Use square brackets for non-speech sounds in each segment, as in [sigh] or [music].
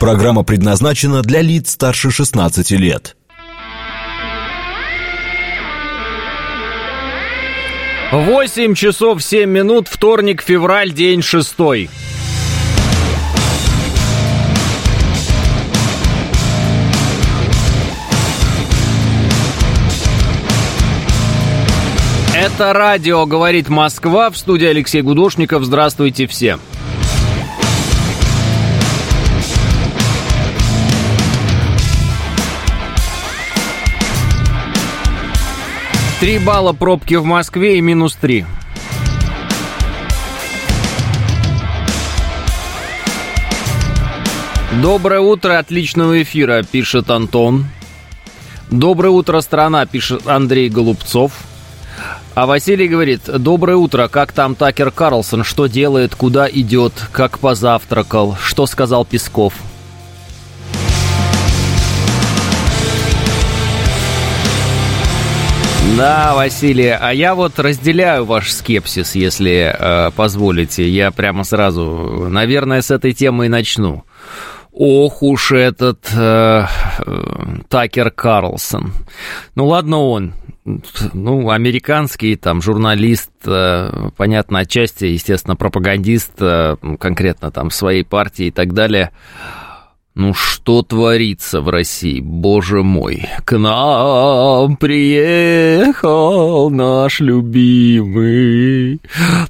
Программа предназначена для лиц старше 16 лет. Восемь часов семь минут, вторник, февраль, день шестой. Это радио «Говорит Москва» в студии Алексей Гудошников. Здравствуйте все. Три балла пробки в Москве и минус три. Доброе утро, отличного эфира, пишет Антон. Доброе утро, страна, пишет Андрей Голубцов. А Василий говорит, доброе утро, как там Такер Карлсон, что делает, куда идет, как позавтракал, что сказал Песков. Да, Василий, а я вот разделяю ваш скепсис, если э, позволите. Я прямо сразу, наверное, с этой темы и начну. Ох уж этот э, э, Такер Карлсон. Ну ладно он, ну, американский там журналист, э, понятно, отчасти, естественно, пропагандист, э, конкретно там своей партии и так далее. Ну что творится в России, боже мой? К нам приехал наш любимый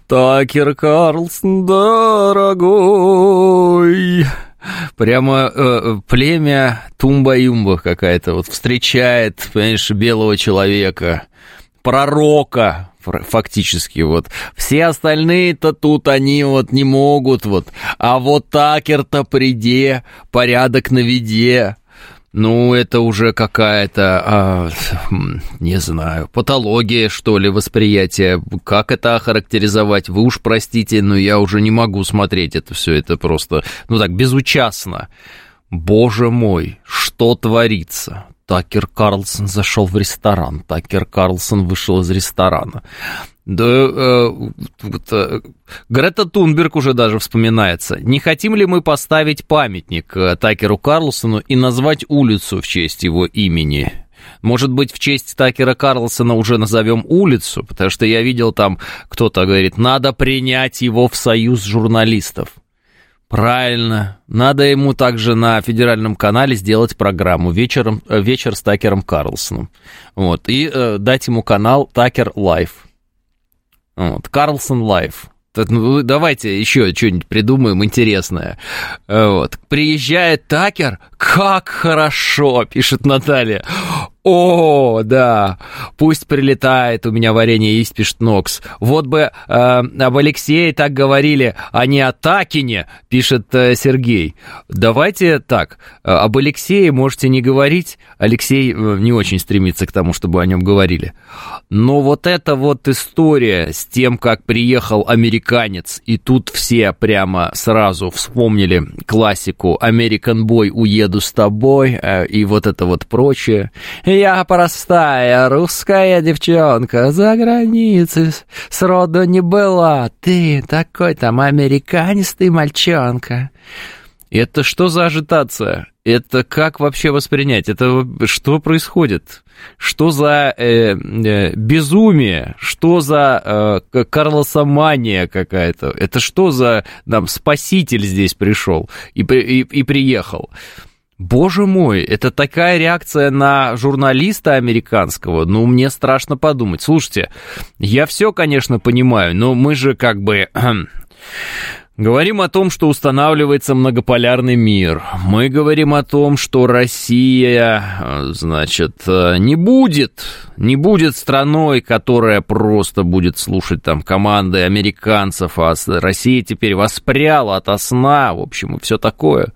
Такер Карлсон, дорогой. Прямо э, племя Тумба-Юмба какая-то вот встречает, понимаешь, белого человека, пророка, фактически вот. Все остальные-то тут они вот не могут вот. А вот Такер-то приде, порядок на виде. Ну, это уже какая-то, а, не знаю, патология, что ли, восприятия. Как это охарактеризовать? Вы уж простите, но я уже не могу смотреть это все. Это просто, ну так, безучастно. Боже мой, что творится? Такер Карлсон зашел в ресторан. Такер Карлсон вышел из ресторана. Да, э, э, Грета Тунберг уже даже вспоминается. Не хотим ли мы поставить памятник э, Такеру Карлсону и назвать улицу в честь его имени? Может быть, в честь Такера Карлсона уже назовем улицу, потому что я видел там, кто-то говорит, надо принять его в союз журналистов. Правильно. Надо ему также на федеральном канале сделать программу вечером, э, вечер с Такером Карлсоном. Вот. И э, дать ему канал Такер Live. Вот. Карлсон Live. Ну, давайте еще что-нибудь придумаем интересное. Э, вот. Приезжает Такер, как хорошо, пишет Наталья. О, да, пусть прилетает, у меня варенье есть, пишет. Вот бы э, об Алексее так говорили, а не о Такине, пишет э, Сергей. Давайте так, э, об Алексее можете не говорить, Алексей э, не очень стремится к тому, чтобы о нем говорили. Но вот эта вот история с тем, как приехал американец, и тут все прямо сразу вспомнили классику «American Boy, уеду с тобой», э, и вот это вот прочее – я простая русская девчонка, за границей сроду не была. Ты такой там американистый мальчонка. Это что за агитация? Это как вообще воспринять? Это что происходит? Что за э, э, безумие? Что за э, карлосомания какая-то? Это что за нам спаситель здесь пришел и, и, и приехал? Боже мой, это такая реакция на журналиста американского, ну, мне страшно подумать. Слушайте, я все, конечно, понимаю, но мы же как бы... [clears throat] Говорим о том, что устанавливается многополярный мир. Мы говорим о том, что Россия, значит, не будет, не будет страной, которая просто будет слушать там команды американцев, а Россия теперь воспряла от сна, в общем, и все такое.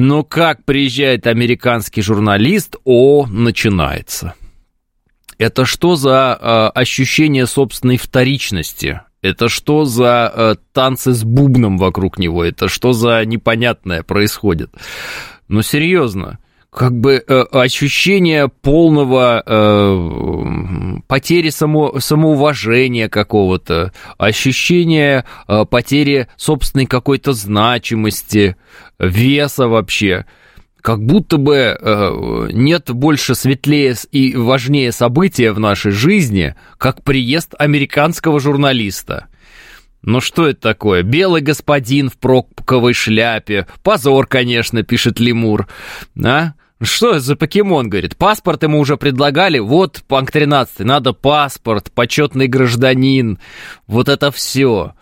Но как приезжает американский журналист, о, начинается. Это что за э, ощущение собственной вторичности? Это что за э, танцы с бубном вокруг него? Это что за непонятное происходит? Ну, серьезно. Как бы э, ощущение полного э, потери само, самоуважения какого-то, ощущение э, потери собственной какой-то значимости, веса вообще. Как будто бы э, нет больше светлее и важнее события в нашей жизни, как приезд американского журналиста. Ну что это такое? Белый господин в пробковой шляпе. Позор, конечно, пишет Лемур. А? Что это за покемон, говорит? Паспорт ему уже предлагали. Вот, панк 13, надо паспорт, почетный гражданин. Вот это все.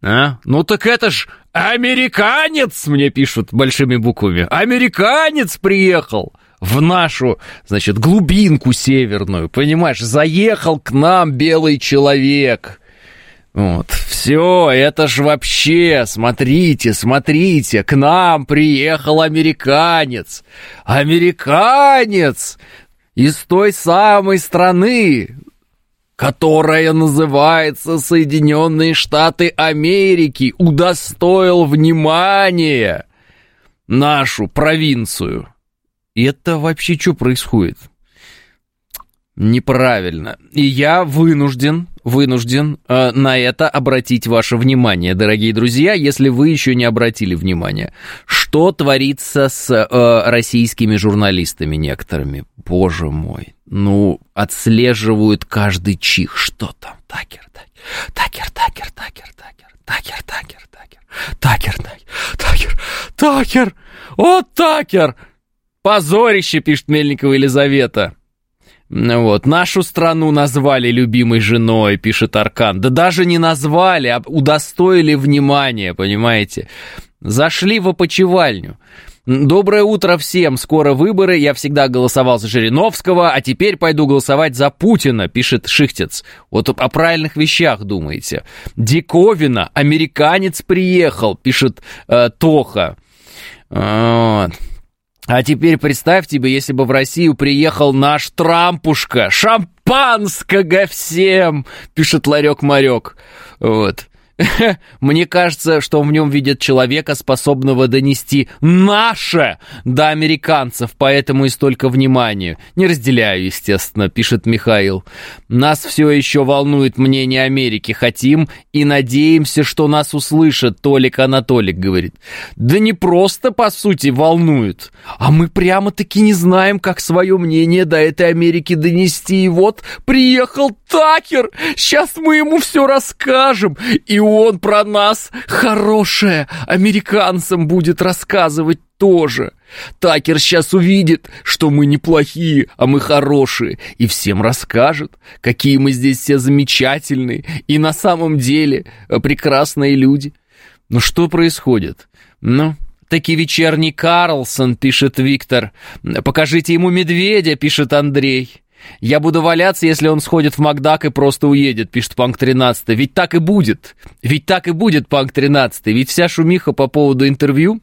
А? Ну так это ж американец, мне пишут большими буквами. Американец приехал в нашу, значит, глубинку северную, понимаешь? Заехал к нам белый человек. Вот, все, это ж вообще, смотрите, смотрите, к нам приехал американец. Американец из той самой страны, которая называется Соединенные Штаты Америки, удостоил внимания нашу провинцию. И это вообще что происходит? Неправильно. И я вынужден вынужден э, на это обратить ваше внимание, дорогие друзья, если вы еще не обратили внимание. Что творится с э, российскими журналистами некоторыми? Боже мой. Ну, отслеживают каждый чих. Что там? Такер, такер, такер, такер, такер, такер, такер, такер, такер, такер, такер, такер, о, такер! Позорище, пишет Мельникова Елизавета. Вот. Нашу страну назвали любимой женой, пишет Аркан. Да даже не назвали, а удостоили внимания, понимаете? Зашли в опочивальню. Доброе утро всем. Скоро выборы. Я всегда голосовал за Жириновского, а теперь пойду голосовать за Путина, пишет Шихтец. Вот о правильных вещах думаете. Диковина, американец приехал, пишет э, Тоха. Вот. А теперь представь тебе, если бы в Россию приехал наш Трампушка. Шампанского всем, пишет Ларек-Марек. Вот. [laughs] Мне кажется, что в нем видят человека, способного донести наше до американцев, поэтому и столько внимания. Не разделяю, естественно, пишет Михаил. Нас все еще волнует мнение Америки. Хотим и надеемся, что нас услышат, Толик Анатолик говорит. Да не просто, по сути, волнует, а мы прямо-таки не знаем, как свое мнение до этой Америки донести. И вот приехал Такер, сейчас мы ему все расскажем, и он про нас хорошее американцам будет рассказывать тоже. Такер сейчас увидит, что мы неплохие, а мы хорошие, и всем расскажет, какие мы здесь все замечательные и на самом деле э, прекрасные люди. Ну что происходит? Ну, таки вечерний Карлсон, пишет Виктор. Покажите ему медведя, пишет Андрей. Я буду валяться, если он сходит в Макдак и просто уедет, пишет Панк 13. Ведь так и будет. Ведь так и будет, Панк 13. Ведь вся шумиха по поводу интервью,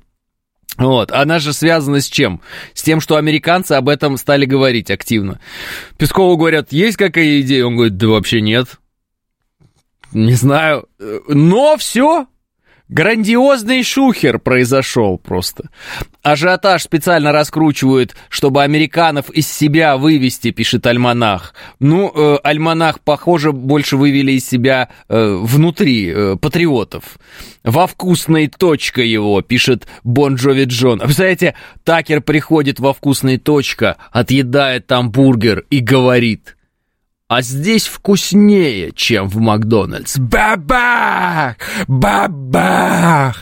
вот, она же связана с чем? С тем, что американцы об этом стали говорить активно. Пескову говорят, есть какая идея? Он говорит, да вообще нет. Не знаю. Но все, Грандиозный шухер произошел просто. Ажиотаж специально раскручивают, чтобы американцев из себя вывести, пишет Альманах. Ну, э, Альманах, похоже, больше вывели из себя э, внутри э, патриотов. Во вкусной точка его, пишет Бон Джови Джон. Представляете, Такер приходит во вкусной точка, отъедает там бургер и говорит – а здесь вкуснее, чем в Макдональдс. Бабах! Бабах!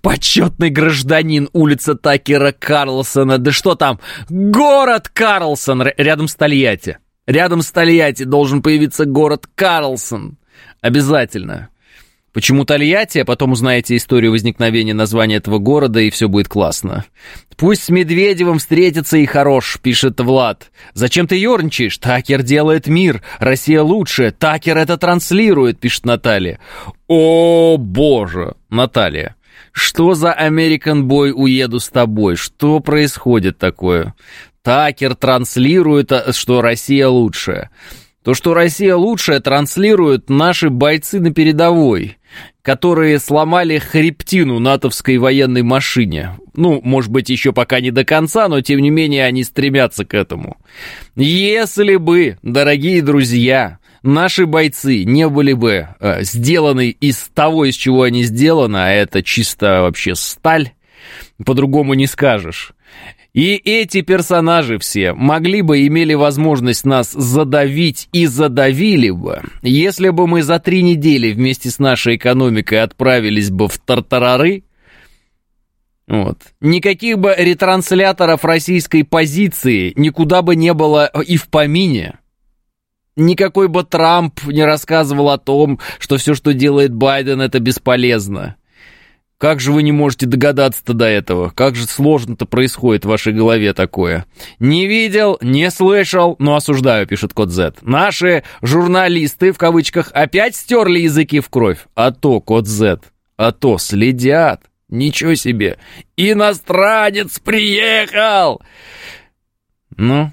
Почетный гражданин улица Такера Карлсона. Да что там? Город Карлсон рядом с Тольятти. Рядом с Тольятти должен появиться город Карлсон. Обязательно. Почему Тольятти, а потом узнаете историю возникновения названия этого города, и все будет классно. Пусть с Медведевым встретится и хорош, пишет Влад. Зачем ты ерничаешь? Такер делает мир. Россия лучше. Такер это транслирует, пишет Наталья. О, боже, Наталья. Что за American Boy уеду с тобой? Что происходит такое? Такер транслирует, а, что Россия лучшая. То, что Россия лучшая, транслируют наши бойцы на передовой. Которые сломали хребтину натовской военной машине. Ну, может быть, еще пока не до конца, но тем не менее они стремятся к этому. Если бы, дорогие друзья, наши бойцы не были бы э, сделаны из того, из чего они сделаны, а это чисто вообще сталь, по-другому не скажешь. И эти персонажи все могли бы, имели возможность нас задавить и задавили бы, если бы мы за три недели вместе с нашей экономикой отправились бы в тартарары, вот. Никаких бы ретрансляторов российской позиции никуда бы не было и в помине. Никакой бы Трамп не рассказывал о том, что все, что делает Байден, это бесполезно. Как же вы не можете догадаться-то до этого? Как же сложно-то происходит в вашей голове такое? Не видел, не слышал, но осуждаю, пишет код Z. Наши журналисты, в кавычках, опять стерли языки в кровь. А то, код Z, а то следят. Ничего себе. Иностранец приехал! Ну,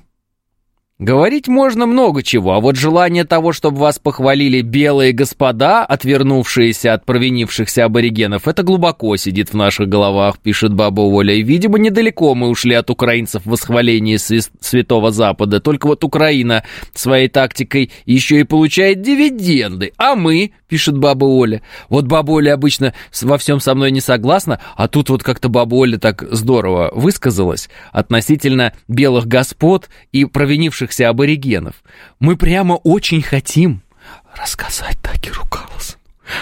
Говорить можно много чего, а вот желание того, чтобы вас похвалили белые господа, отвернувшиеся от провинившихся аборигенов, это глубоко сидит в наших головах, пишет Баба Оля. И, видимо, недалеко мы ушли от украинцев в восхвалении Святого Запада. Только вот Украина своей тактикой еще и получает дивиденды. А мы, пишет Баба Оля. Вот Баба Оля обычно во всем со мной не согласна, а тут вот как-то Баба Оля так здорово высказалась относительно белых господ и провинившихся оставшихся аборигенов. Мы прямо очень хотим рассказать Такеру Карлсону,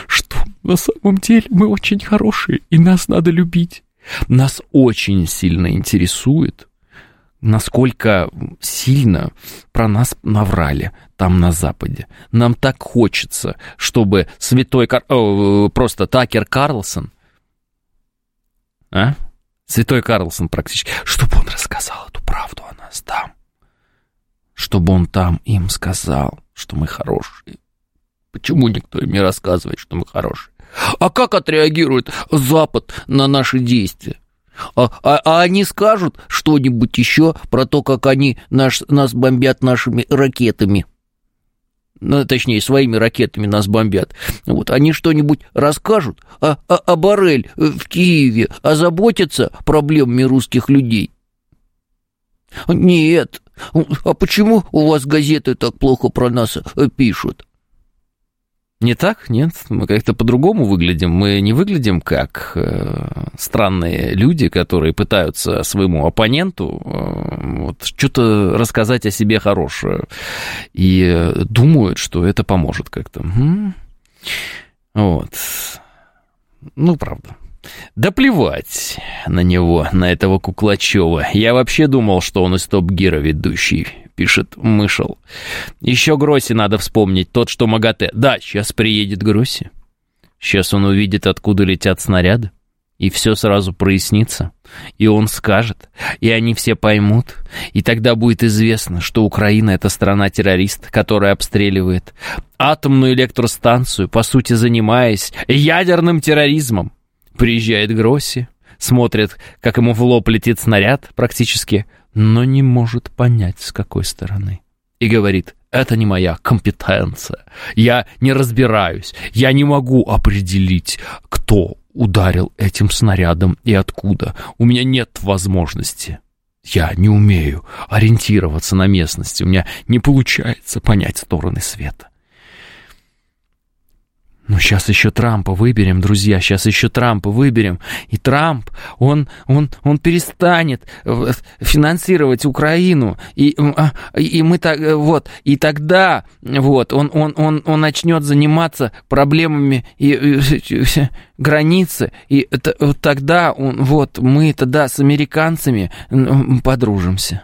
что на самом деле мы очень хорошие, и нас надо любить. Нас очень сильно интересует, насколько сильно про нас наврали там на Западе. Нам так хочется, чтобы святой Кар... О, просто Такер Карлсон, а? Святой Карлсон практически, чтобы он рассказал эту правду о нас там чтобы он там им сказал, что мы хорошие. Почему никто им не рассказывает, что мы хорошие? А как отреагирует Запад на наши действия? А, а, а они скажут что-нибудь еще про то, как они наш, нас бомбят нашими ракетами? Ну, точнее, своими ракетами нас бомбят. Вот они что-нибудь расскажут о, о, о Барель в Киеве, озаботятся проблемами русских людей? Нет, а почему у вас газеты так плохо про нас э, пишут? Не так, нет, мы как-то по-другому выглядим. Мы не выглядим как э, странные люди, которые пытаются своему оппоненту э, вот, что-то рассказать о себе хорошее и э, думают, что это поможет как-то. Угу. Вот. Ну, правда. Да плевать на него, на этого Куклачева. Я вообще думал, что он из топ-гира ведущий, пишет Мышел. Еще Гросси надо вспомнить, тот, что МАГАТЭ. Да, сейчас приедет Гросси. Сейчас он увидит, откуда летят снаряды. И все сразу прояснится. И он скажет, и они все поймут. И тогда будет известно, что Украина — это страна-террорист, которая обстреливает атомную электростанцию, по сути, занимаясь ядерным терроризмом. Приезжает Гросси, смотрит, как ему в лоб летит снаряд практически, но не может понять, с какой стороны. И говорит, это не моя компетенция. Я не разбираюсь. Я не могу определить, кто ударил этим снарядом и откуда. У меня нет возможности. Я не умею ориентироваться на местности. У меня не получается понять стороны света. Ну, сейчас еще Трампа выберем, друзья, сейчас еще Трампа выберем. И Трамп, он, он, он перестанет э, финансировать Украину. И, а, и мы так, э, вот, и тогда, вот, он, он, он, он начнет заниматься проблемами и, и, [laughs] границы. И тогда, он, вот, мы тогда с американцами подружимся.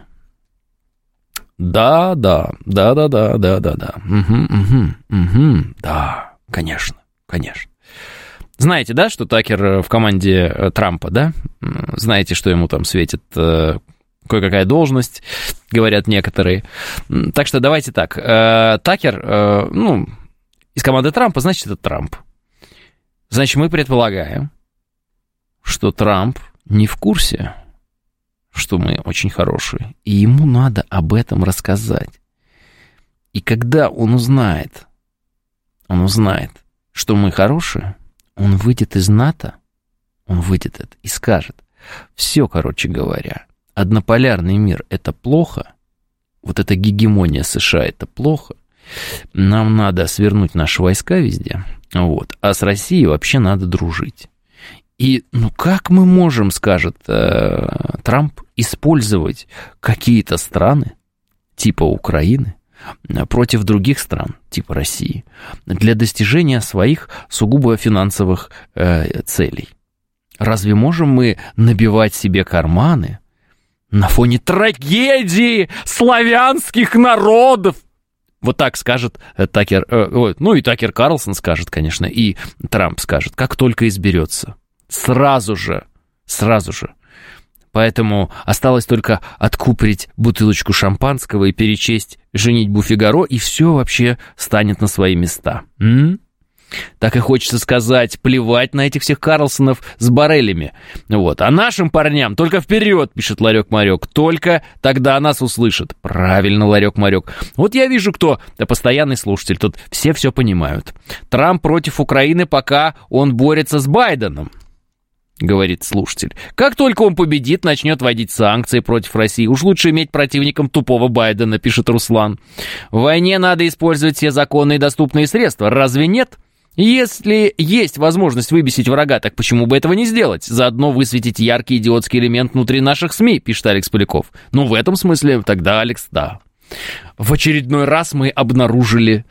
Да, да, да, да, да, да, да, да. Угу, угу, угу, да. Конечно, конечно. Знаете, да, что Такер э, в команде э, Трампа, да? Знаете, что ему там светит э, кое-какая должность, говорят некоторые. Так что давайте так. Такер, ну, из команды Трампа, значит, это Трамп. Значит, мы предполагаем, что Трамп не в курсе, что мы очень хорошие, и ему надо об этом рассказать. И когда он узнает, он узнает, что мы хорошие, он выйдет из НАТО, он выйдет это и скажет, все, короче говоря, однополярный мир — это плохо, вот эта гегемония США — это плохо, нам надо свернуть наши войска везде, вот, а с Россией вообще надо дружить. И ну как мы можем, скажет э, Трамп, использовать какие-то страны, типа Украины, против других стран, типа России, для достижения своих сугубо финансовых э, целей? Разве можем мы набивать себе карманы на фоне трагедии славянских народов? Вот так скажет э, Такер, э, ну и Такер Карлсон скажет, конечно, и Трамп скажет, как только изберется. Сразу же, сразу же. Поэтому осталось только откупорить бутылочку шампанского и перечесть «Женитьбу Фигаро», и все вообще станет на свои места. М? Так и хочется сказать, плевать на этих всех Карлсонов с баррелями. Вот. А нашим парням только вперед, пишет Ларек-Марек. Только тогда нас услышат. Правильно, Ларек-Марек. Вот я вижу, кто да, постоянный слушатель. Тут все все понимают. Трамп против Украины, пока он борется с Байденом говорит слушатель. Как только он победит, начнет вводить санкции против России. Уж лучше иметь противником тупого Байдена, пишет Руслан. В войне надо использовать все законные доступные средства. Разве нет? Если есть возможность выбесить врага, так почему бы этого не сделать? Заодно высветить яркий идиотский элемент внутри наших СМИ, пишет Алекс Поляков. Ну, в этом смысле тогда, Алекс, да. В очередной раз мы обнаружили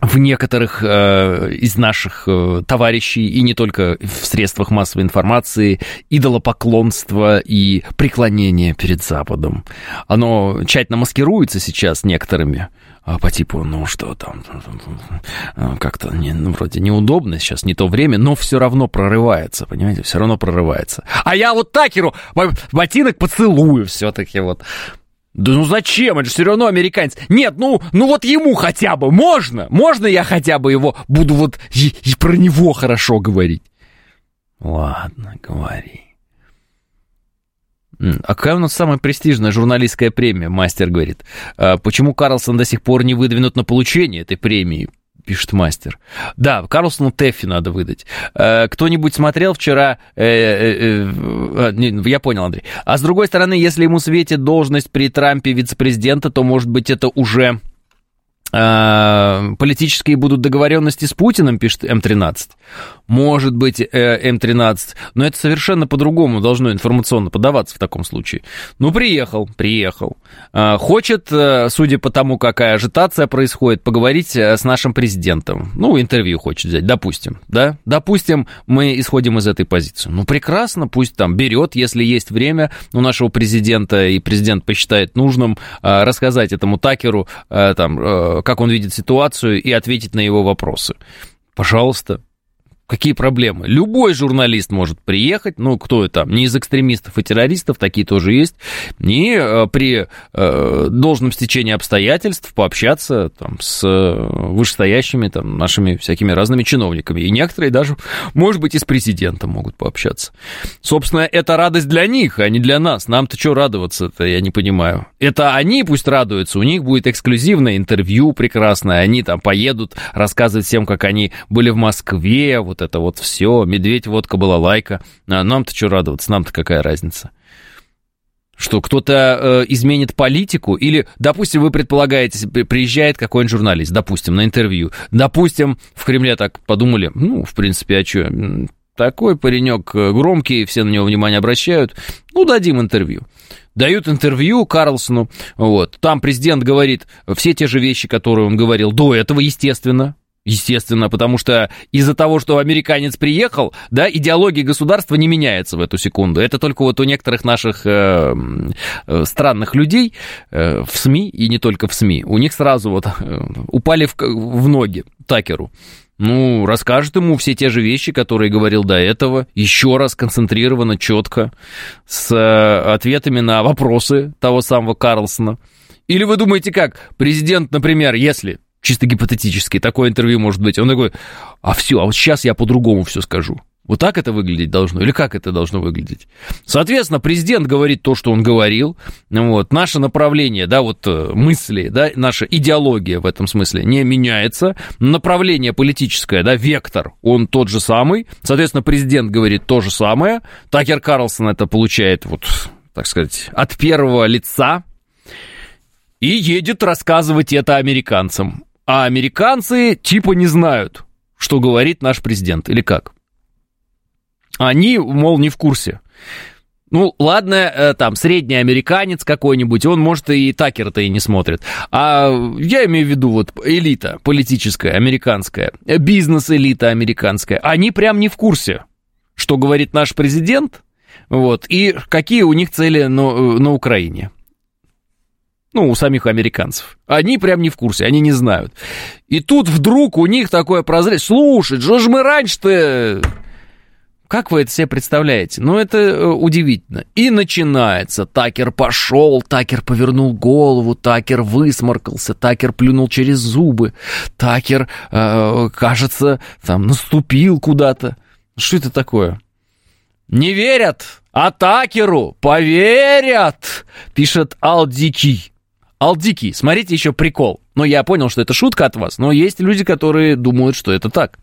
в некоторых э, из наших э, товарищей, и не только в средствах массовой информации, идолопоклонство и преклонение перед Западом. Оно тщательно маскируется сейчас некоторыми а по типу, ну что там, а, как-то не, ну, вроде неудобно сейчас, не то время, но все равно прорывается, понимаете, все равно прорывается. А я вот Такеру ботинок поцелую все-таки вот. Да ну зачем? Это же все равно американец. Нет, ну, ну вот ему хотя бы можно. Можно я хотя бы его буду вот и, и про него хорошо говорить? Ладно, говори. А какая у нас самая престижная журналистская премия, мастер говорит. А почему Карлсон до сих пор не выдвинут на получение этой премии? Пишет мастер. Да, Карлсону Тэффи надо выдать. Э, кто-нибудь смотрел вчера... Э, э, я понял, Андрей. А с другой стороны, если ему светит должность при Трампе вице-президента, то, может быть, это уже политические будут договоренности с Путиным, пишет М13 может быть э, М13, но это совершенно по-другому должно информационно подаваться в таком случае. Ну, приехал, приехал. А, хочет, э, судя по тому, какая ажитация происходит, поговорить э, с нашим президентом. Ну, интервью хочет взять, допустим, да? Допустим, мы исходим из этой позиции. Ну, прекрасно, пусть там берет, если есть время у нашего президента, и президент посчитает нужным рассказать этому Такеру, там, как он видит ситуацию, и ответить на его вопросы. Пожалуйста, Какие проблемы? Любой журналист может приехать, ну, кто это, не из экстремистов и террористов, такие тоже есть, и э, при э, должном стечении обстоятельств пообщаться там, с э, вышестоящими там, нашими всякими разными чиновниками. И некоторые даже, может быть, и с президентом могут пообщаться. Собственно, это радость для них, а не для нас. Нам-то что радоваться-то, я не понимаю. Это они пусть радуются, у них будет эксклюзивное интервью прекрасное, они там поедут рассказывать всем, как они были в Москве, вот это вот все, медведь, водка, была лайка. А нам-то что радоваться, нам-то какая разница? Что кто-то э, изменит политику, или, допустим, вы предполагаете, приезжает какой-нибудь журналист, допустим, на интервью, допустим, в Кремле так подумали, ну, в принципе, а что, такой паренек э, громкий, все на него внимание обращают, ну, дадим интервью. Дают интервью Карлсону, вот, там президент говорит все те же вещи, которые он говорил до этого, естественно, Естественно, потому что из-за того, что американец приехал, да, идеология государства не меняется в эту секунду. Это только вот у некоторых наших э, э, странных людей э, в СМИ, и не только в СМИ, у них сразу вот э, упали в, в ноги Такеру. Ну, расскажет ему все те же вещи, которые говорил до этого, еще раз концентрированно, четко, с э, ответами на вопросы того самого Карлсона. Или вы думаете как? Президент, например, если чисто гипотетически, такое интервью может быть. Он такой, а все, а вот сейчас я по-другому все скажу. Вот так это выглядеть должно? Или как это должно выглядеть? Соответственно, президент говорит то, что он говорил. Вот, наше направление, да, вот э, мысли, да, наша идеология в этом смысле не меняется. Направление политическое, да, вектор, он тот же самый. Соответственно, президент говорит то же самое. Такер Карлсон это получает, вот, так сказать, от первого лица. И едет рассказывать это американцам. А американцы типа не знают, что говорит наш президент, или как? Они, мол, не в курсе. Ну, ладно, э, там, средний американец какой-нибудь, он, может, и Такер-то и не смотрит. А я имею в виду вот элита политическая, американская, э, бизнес-элита американская. Они прям не в курсе, что говорит наш президент, вот, и какие у них цели на, э, на Украине. Ну, у самих американцев. Они прям не в курсе, они не знают. И тут вдруг у них такое прозрение. Слушай, что же мы раньше-то как вы это себе представляете? Ну, это э, удивительно. И начинается. Такер пошел, Такер повернул голову, Такер высморкался, Такер плюнул через зубы, Такер, э, кажется, там наступил куда-то. Что это такое? Не верят, а Такеру поверят, пишет Алдики. Алдики, смотрите еще прикол. Но я понял, что это шутка от вас, но есть люди, которые думают, что это так.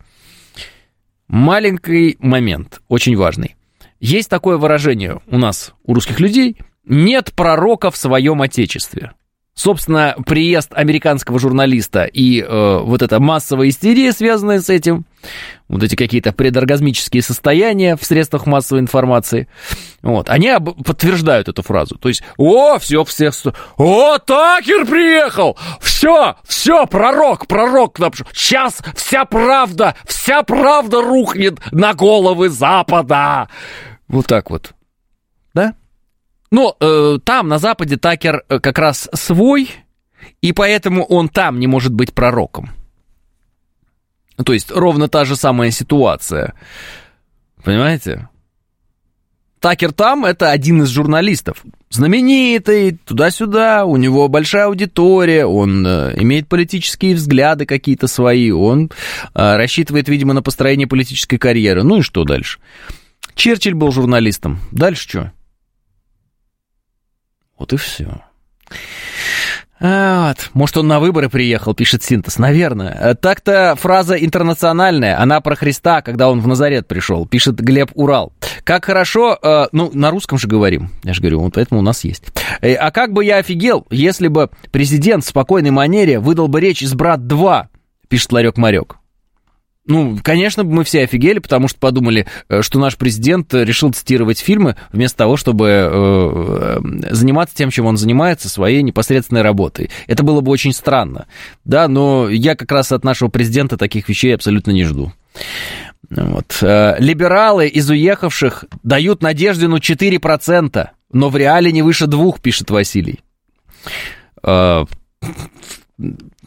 Маленький момент, очень важный. Есть такое выражение у нас, у русских людей, нет пророка в своем отечестве. Собственно, приезд американского журналиста и э, вот эта массовая истерия, связанная с этим, вот эти какие-то предоргазмические состояния в средствах массовой информации, вот, они подтверждают эту фразу. То есть, о, все, все, все, о, Такер приехал, все, все, пророк, пророк, сейчас вся правда, вся правда рухнет на головы Запада. Вот так вот, да? Но э, там, на Западе, Такер э, как раз свой, и поэтому он там не может быть пророком. То есть ровно та же самая ситуация. Понимаете? Такер там это один из журналистов. Знаменитый, туда-сюда, у него большая аудитория, он э, имеет политические взгляды какие-то свои, он э, рассчитывает, видимо, на построение политической карьеры. Ну и что дальше? Черчилль был журналистом. Дальше что? Вот и все. Вот. Может, он на выборы приехал, пишет Синтез. Наверное. Так-то фраза интернациональная. Она про Христа, когда он в Назарет пришел, пишет Глеб Урал. Как хорошо, э, ну, на русском же говорим. Я же говорю, вот поэтому у нас есть. Э, а как бы я офигел, если бы президент в спокойной манере выдал бы речь из «Брат-2», пишет Ларек Марек. Ну, конечно, мы все офигели, потому что подумали, э, что наш президент решил цитировать фильмы вместо того, чтобы э, э, заниматься тем, чем он занимается, своей непосредственной работой. Это было бы очень странно. Да, но я как раз от нашего президента таких вещей абсолютно не жду. Вот. Либералы из уехавших дают Надеждину 4%, но в реале не выше двух, пишет Василий.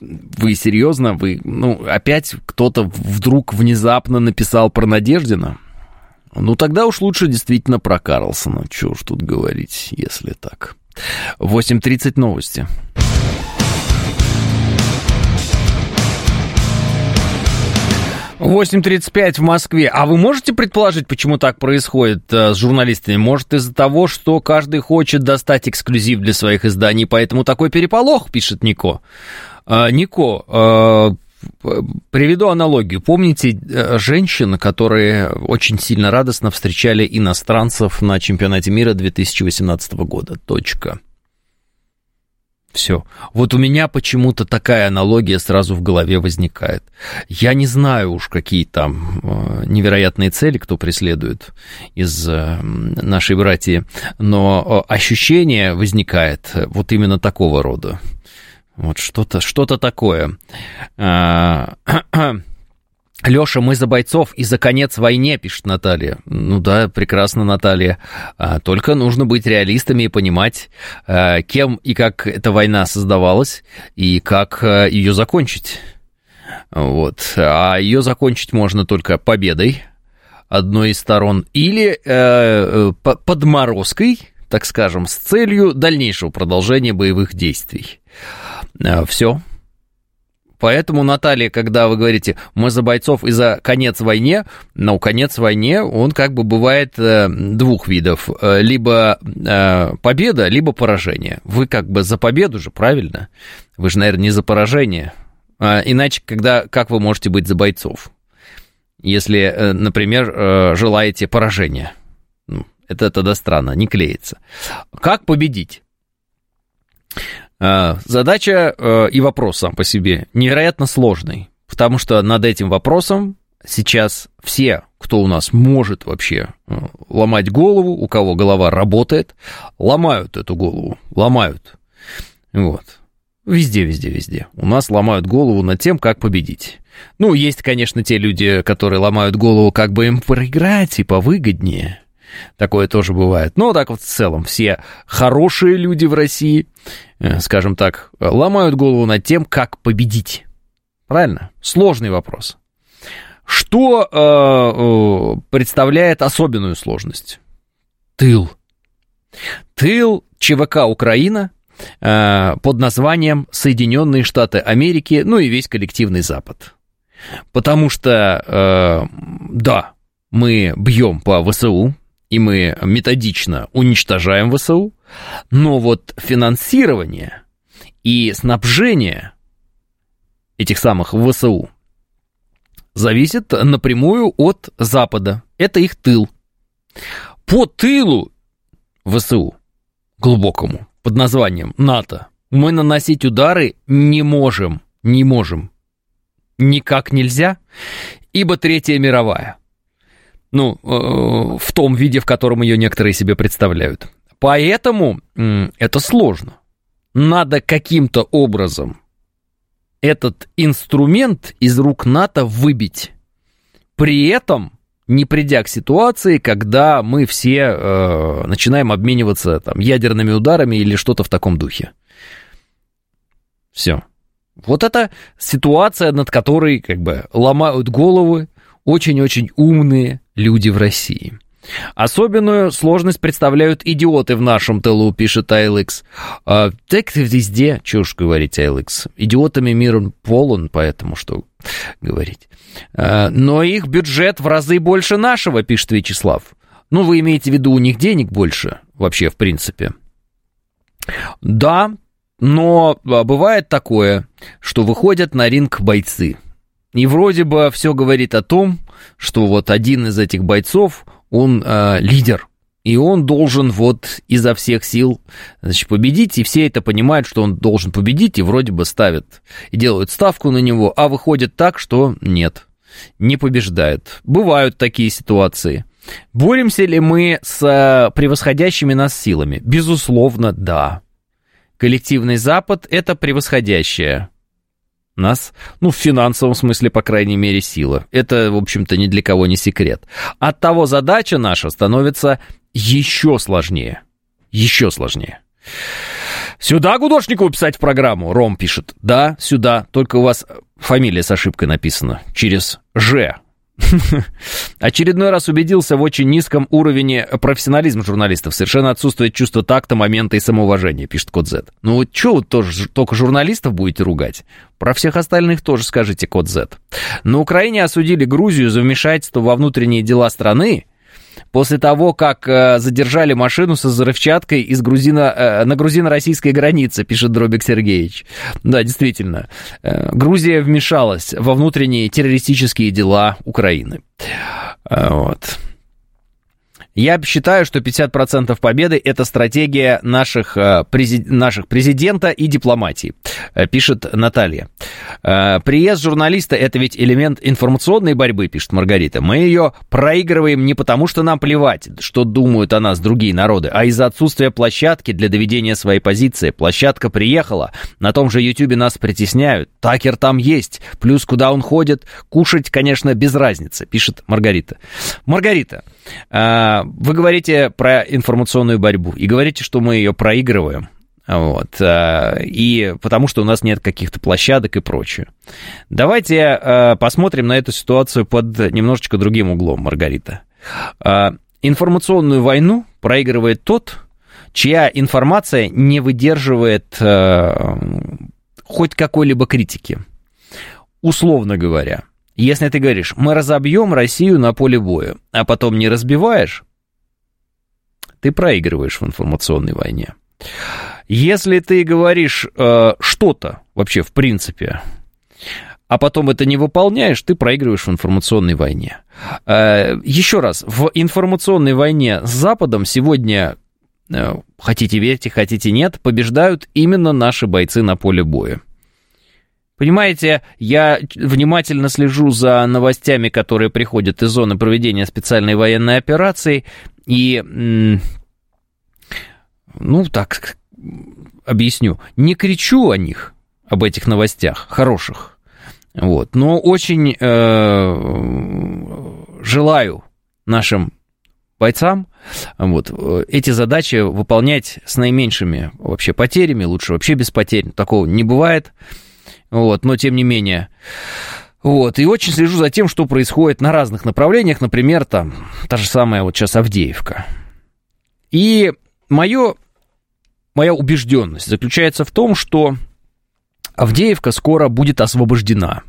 Вы серьезно? Вы, ну, опять кто-то вдруг внезапно написал про Надеждина? Ну, тогда уж лучше действительно про Карлсона. Чего уж тут говорить, если так. 8.30 новости. 8.35 в Москве. А вы можете предположить, почему так происходит э, с журналистами? Может, из-за того, что каждый хочет достать эксклюзив для своих изданий, поэтому такой переполох, пишет Нико. Э, Нико, э, Приведу аналогию. Помните э, женщин, которые очень сильно радостно встречали иностранцев на чемпионате мира 2018 года? Точка. Все. Вот у меня почему-то такая аналогия сразу в голове возникает. Я не знаю уж, какие там э, невероятные цели, кто преследует из э, нашей братьи, но ощущение возникает вот именно такого рода. Вот что-то что такое. А, [clears throat] Леша, мы за бойцов и за конец войне, пишет Наталья. Ну да, прекрасно, Наталья. А, только нужно быть реалистами и понимать, а, кем и как эта война создавалась, и как ее закончить. Вот. А ее закончить можно только победой одной из сторон или э, подморозкой, так скажем, с целью дальнейшего продолжения боевых действий. Все, Поэтому, Наталья, когда вы говорите, мы за бойцов и за конец войне, ну, конец войне, он как бы бывает э, двух видов. Э, либо э, победа, либо поражение. Вы как бы за победу же, правильно? Вы же, наверное, не за поражение. Иначе, когда, как вы можете быть за бойцов? Если, например, желаете поражения. Ну, это тогда странно, не клеится. Как победить? А, задача э, и вопрос сам по себе невероятно сложный, потому что над этим вопросом сейчас все, кто у нас может вообще э, ломать голову, у кого голова работает, ломают эту голову, ломают. Вот. Везде, везде, везде. У нас ломают голову над тем, как победить. Ну, есть, конечно, те люди, которые ломают голову, как бы им проиграть и повыгоднее. Такое тоже бывает. Но так вот в целом все хорошие люди в России, э, скажем так, ломают голову над тем, как победить. Правильно? Сложный вопрос. Что э, э, представляет особенную сложность? Тыл. Тыл ЧВК Украина э, под названием Соединенные Штаты Америки, ну и весь коллективный Запад. Потому что, э, да, мы бьем по ВСУ, и мы методично уничтожаем ВСУ, но вот финансирование и снабжение этих самых ВСУ зависит напрямую от Запада. Это их тыл. По тылу ВСУ, глубокому, под названием НАТО, мы наносить удары не можем, не можем. Никак нельзя, ибо Третья мировая ну, э, в том виде, в котором ее некоторые себе представляют. Поэтому это сложно. Надо каким-то образом этот инструмент из рук НАТО выбить. При этом не придя к ситуации, когда мы все э, начинаем обмениваться там, ядерными ударами или что-то в таком духе. Все. Вот это ситуация, над которой как бы ломают головы очень-очень умные люди в России. Особенную сложность представляют идиоты в нашем тылу, пишет ILX. А, так везде, что уж говорить, ILX. Идиотами мир полон, поэтому что говорить. А, но их бюджет в разы больше нашего, пишет Вячеслав. Ну, вы имеете в виду, у них денег больше, вообще, в принципе. Да, но а, бывает такое, что выходят на ринг бойцы – и вроде бы все говорит о том, что вот один из этих бойцов, он э, лидер, и он должен вот изо всех сил значит, победить, и все это понимают, что он должен победить, и вроде бы ставят и делают ставку на него, а выходит так, что нет, не побеждает. Бывают такие ситуации. Боремся ли мы с э, превосходящими нас силами? Безусловно, да. Коллективный Запад – это превосходящая нас, ну, в финансовом смысле, по крайней мере, сила. Это, в общем-то, ни для кого не секрет. От того задача наша становится еще сложнее. Еще сложнее. Сюда Гудошнику писать в программу, Ром пишет. Да, сюда, только у вас фамилия с ошибкой написана. Через «Ж». [laughs] Очередной раз убедился в очень низком уровне профессионализма журналистов. Совершенно отсутствует чувство такта, момента и самоуважения, пишет Код Z. Ну вот что вы тоже только журналистов будете ругать? Про всех остальных тоже скажите Код Z. На Украине осудили Грузию за вмешательство во внутренние дела страны, после того, как э, задержали машину со взрывчаткой из грузино, э, на грузино-российской границе, пишет Дробик Сергеевич. Да, действительно, э, Грузия вмешалась во внутренние террористические дела Украины. Вот. Я считаю, что 50% победы – это стратегия наших, э, наших президента и дипломатии, э, пишет Наталья. Э, приезд журналиста – это ведь элемент информационной борьбы, пишет Маргарита. Мы ее проигрываем не потому, что нам плевать, что думают о нас другие народы, а из-за отсутствия площадки для доведения своей позиции. Площадка приехала, на том же Ютубе нас притесняют, Такер там есть, плюс куда он ходит, кушать, конечно, без разницы, пишет Маргарита. Маргарита, вы говорите про информационную борьбу и говорите, что мы ее проигрываем. Вот. Э, и потому что у нас нет каких-то площадок и прочее. Давайте э, посмотрим на эту ситуацию под немножечко другим углом, Маргарита. Информационную войну проигрывает тот, чья информация не выдерживает хоть какой-либо критики. условно говоря, если ты говоришь, мы разобьем Россию на поле боя, а потом не разбиваешь, ты проигрываешь в информационной войне. Если ты говоришь э, что-то вообще в принципе, а потом это не выполняешь, ты проигрываешь в информационной войне. Э, еще раз, в информационной войне с Западом сегодня, э, хотите верьте, хотите нет, побеждают именно наши бойцы на поле боя. Понимаете, я внимательно слежу за новостями, которые приходят из зоны проведения специальной военной операции, и, ну, так объясню, не кричу о них, об этих новостях хороших, вот, но очень э, желаю нашим бойцам вот, эти задачи выполнять с наименьшими вообще потерями, лучше вообще без потерь, такого не бывает, вот, но тем не менее. Вот, и очень слежу за тем, что происходит на разных направлениях, например, там, та же самая вот сейчас Авдеевка. И мое, моя убежденность заключается в том, что Авдеевка скоро будет освобождена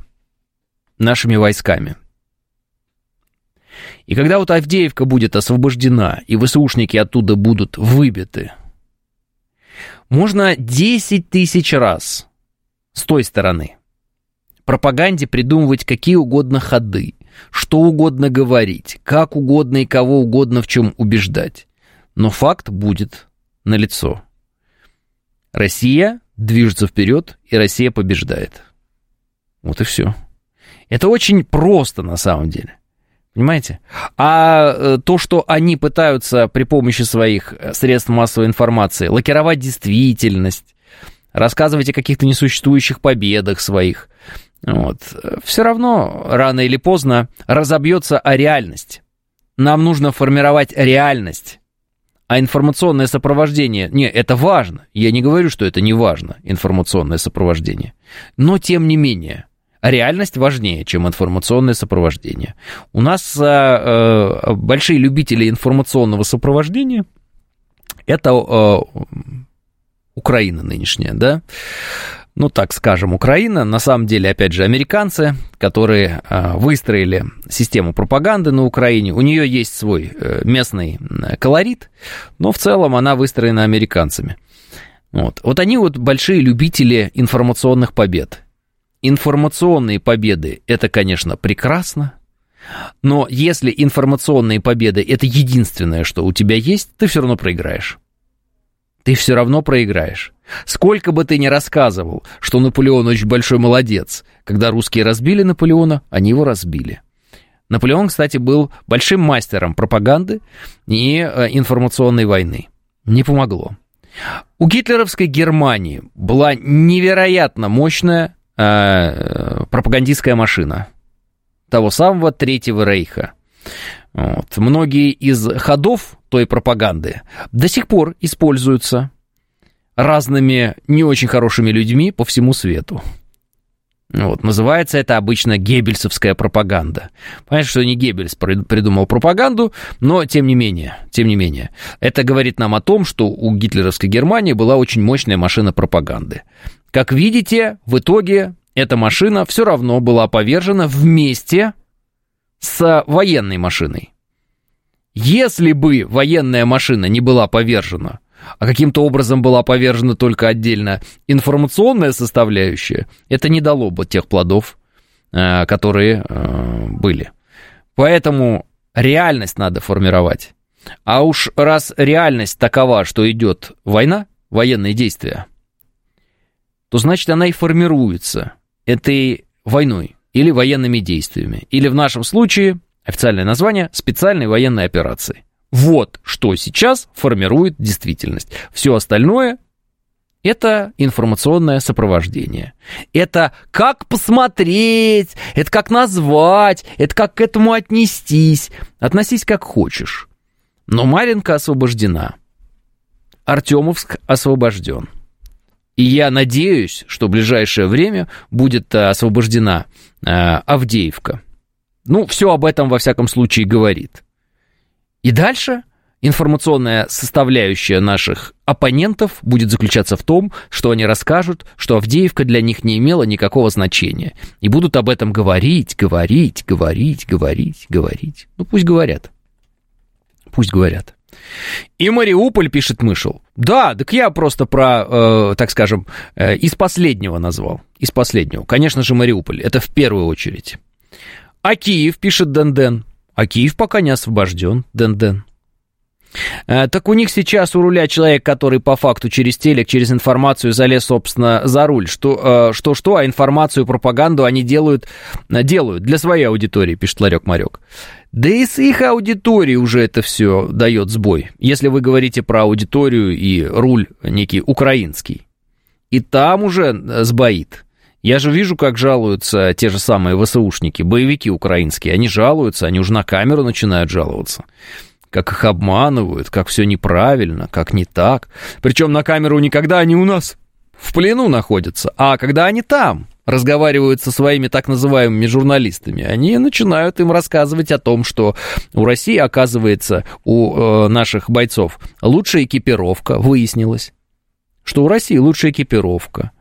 нашими войсками. И когда вот Авдеевка будет освобождена, и ВСУшники оттуда будут выбиты, можно 10 тысяч раз с той стороны. Пропаганде придумывать какие угодно ходы, что угодно говорить, как угодно и кого угодно в чем убеждать. Но факт будет налицо. Россия движется вперед, и Россия побеждает. Вот и все. Это очень просто на самом деле. Понимаете? А э, то, что они пытаются при помощи своих э, средств массовой информации лакировать действительность, рассказывать о каких-то несуществующих победах своих. Вот. Все равно рано или поздно разобьется о реальность. Нам нужно формировать реальность. А информационное сопровождение, не, это важно. Я не говорю, что это не важно, информационное сопровождение. Но тем не менее, реальность важнее, чем информационное сопровождение. У нас э, э, большие любители информационного сопровождения. Это э, Украина нынешняя, да, ну так скажем, Украина, на самом деле, опять же, американцы, которые э, выстроили систему пропаганды на Украине, у нее есть свой э, местный колорит, но в целом она выстроена американцами. Вот. вот они вот большие любители информационных побед. Информационные победы – это, конечно, прекрасно, но если информационные победы – это единственное, что у тебя есть, ты все равно проиграешь ты все равно проиграешь. Сколько бы ты ни рассказывал, что Наполеон очень большой молодец, когда русские разбили Наполеона, они его разбили. Наполеон, кстати, был большим мастером пропаганды и э, информационной войны. Не помогло. У гитлеровской Германии была невероятно мощная э, пропагандистская машина того самого Третьего Рейха. Вот. Многие из ходов той пропаганды до сих пор используются разными не очень хорошими людьми по всему свету. Вот, называется это обычно геббельсовская пропаганда. Понятно, что не Геббельс придумал пропаганду, но тем не менее, тем не менее, это говорит нам о том, что у гитлеровской Германии была очень мощная машина пропаганды. Как видите, в итоге эта машина все равно была повержена вместе с военной машиной. Если бы военная машина не была повержена, а каким-то образом была повержена только отдельно информационная составляющая, это не дало бы тех плодов, э, которые э, были. Поэтому реальность надо формировать. А уж раз реальность такова, что идет война, военные действия, то значит она и формируется этой войной или военными действиями. Или в нашем случае официальное название специальной военной операции. Вот что сейчас формирует действительность. Все остальное это информационное сопровождение. Это как посмотреть, это как назвать, это как к этому отнестись. Относись как хочешь. Но Маринка освобождена. Артемовск освобожден. И я надеюсь, что в ближайшее время будет э, освобождена э, Авдеевка. Ну, все об этом, во всяком случае, говорит. И дальше информационная составляющая наших оппонентов будет заключаться в том, что они расскажут, что Авдеевка для них не имела никакого значения. И будут об этом говорить, говорить, говорить, говорить, говорить. Ну, пусть говорят. Пусть говорят. И Мариуполь, пишет Мышел. Да, так я просто про, э, так скажем, э, из последнего назвал. Из последнего. Конечно же, Мариуполь. Это в первую очередь. А Киев, пишет Денден. А Киев пока не освобожден, Денден. Э, так у них сейчас у руля человек, который по факту через телек, через информацию залез, собственно, за руль. Что, что, что, а информацию, пропаганду они делают, делают для своей аудитории, пишет Ларек Марек. Да и с их аудиторией уже это все дает сбой. Если вы говорите про аудиторию и руль некий украинский. И там уже сбоит. Я же вижу, как жалуются те же самые ВСУшники, боевики украинские. Они жалуются, они уже на камеру начинают жаловаться. Как их обманывают, как все неправильно, как не так. Причем на камеру никогда они у нас в плену находятся, а когда они там, разговаривают со своими так называемыми журналистами, они начинают им рассказывать о том, что у России, оказывается, у э, наших бойцов лучшая экипировка, выяснилось, что у России лучшая экипировка.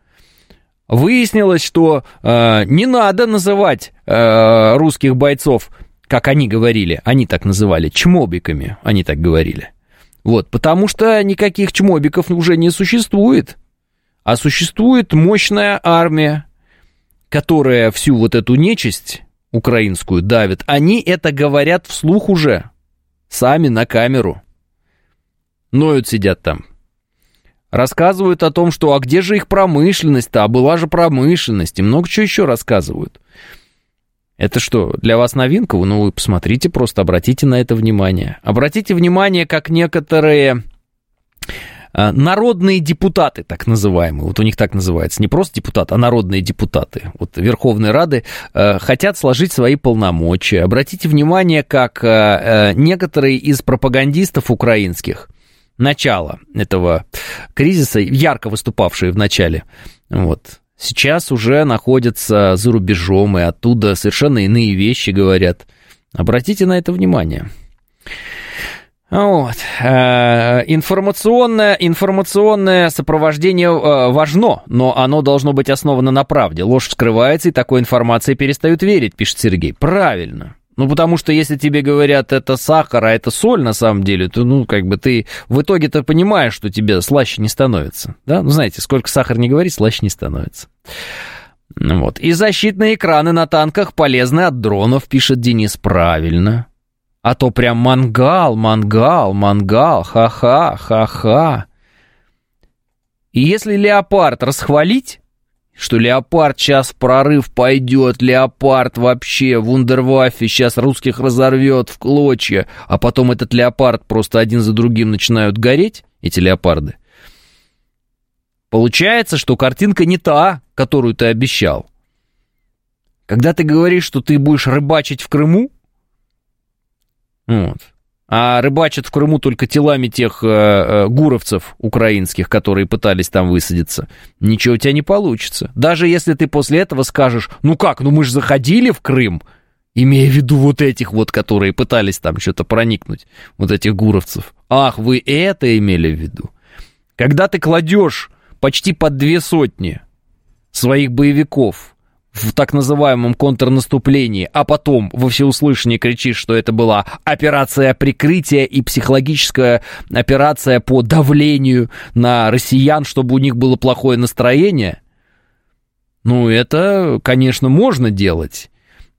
Выяснилось, что э, не надо называть э, русских бойцов, как они говорили, они так называли, чмобиками, они так говорили. Вот, потому что никаких чмобиков уже не существует, а существует мощная армия, которая всю вот эту нечисть украинскую давит, они это говорят вслух уже, сами на камеру. Ноют сидят там. Рассказывают о том, что а где же их промышленность-то, а была же промышленность, и много чего еще рассказывают. Это что, для вас новинка? Ну, вы посмотрите, просто обратите на это внимание. Обратите внимание, как некоторые а, народные депутаты, так называемые, вот у них так называется, не просто депутаты, а народные депутаты, вот Верховной Рады, э, хотят сложить свои полномочия. Обратите внимание, как э, некоторые из пропагандистов украинских, начала этого кризиса, ярко выступавшие в начале, вот, сейчас уже находятся за рубежом, и оттуда совершенно иные вещи говорят. Обратите на это внимание. Вот. Э, информационное, информационное сопровождение э, важно, но оно должно быть основано на правде. Ложь вскрывается, и такой информации перестают верить, пишет Сергей. Правильно. Ну, потому что если тебе говорят, это сахар, а это соль на самом деле, то, ну, как бы ты в итоге-то понимаешь, что тебе слаще не становится. Да? Ну, знаете, сколько сахар не говори, слаще не становится. Вот. И защитные экраны на танках полезны от дронов, пишет Денис. Правильно. А то прям мангал, мангал, мангал, ха-ха, ха-ха. И если леопард расхвалить, что леопард сейчас в прорыв пойдет, леопард вообще, вундерваффе сейчас русских разорвет в клочья, а потом этот леопард просто один за другим начинают гореть, эти леопарды. Получается, что картинка не та, которую ты обещал. Когда ты говоришь, что ты будешь рыбачить в Крыму, вот. А рыбачат в Крыму только телами тех э, э, гуровцев украинских, которые пытались там высадиться. Ничего у тебя не получится. Даже если ты после этого скажешь, ну как, ну мы же заходили в Крым, имея в виду вот этих вот, которые пытались там что-то проникнуть, вот этих гуровцев. Ах, вы это имели в виду? Когда ты кладешь почти под две сотни своих боевиков в так называемом контрнаступлении, а потом во всеуслышание кричишь, что это была операция прикрытия и психологическая операция по давлению на россиян, чтобы у них было плохое настроение, ну, это, конечно, можно делать.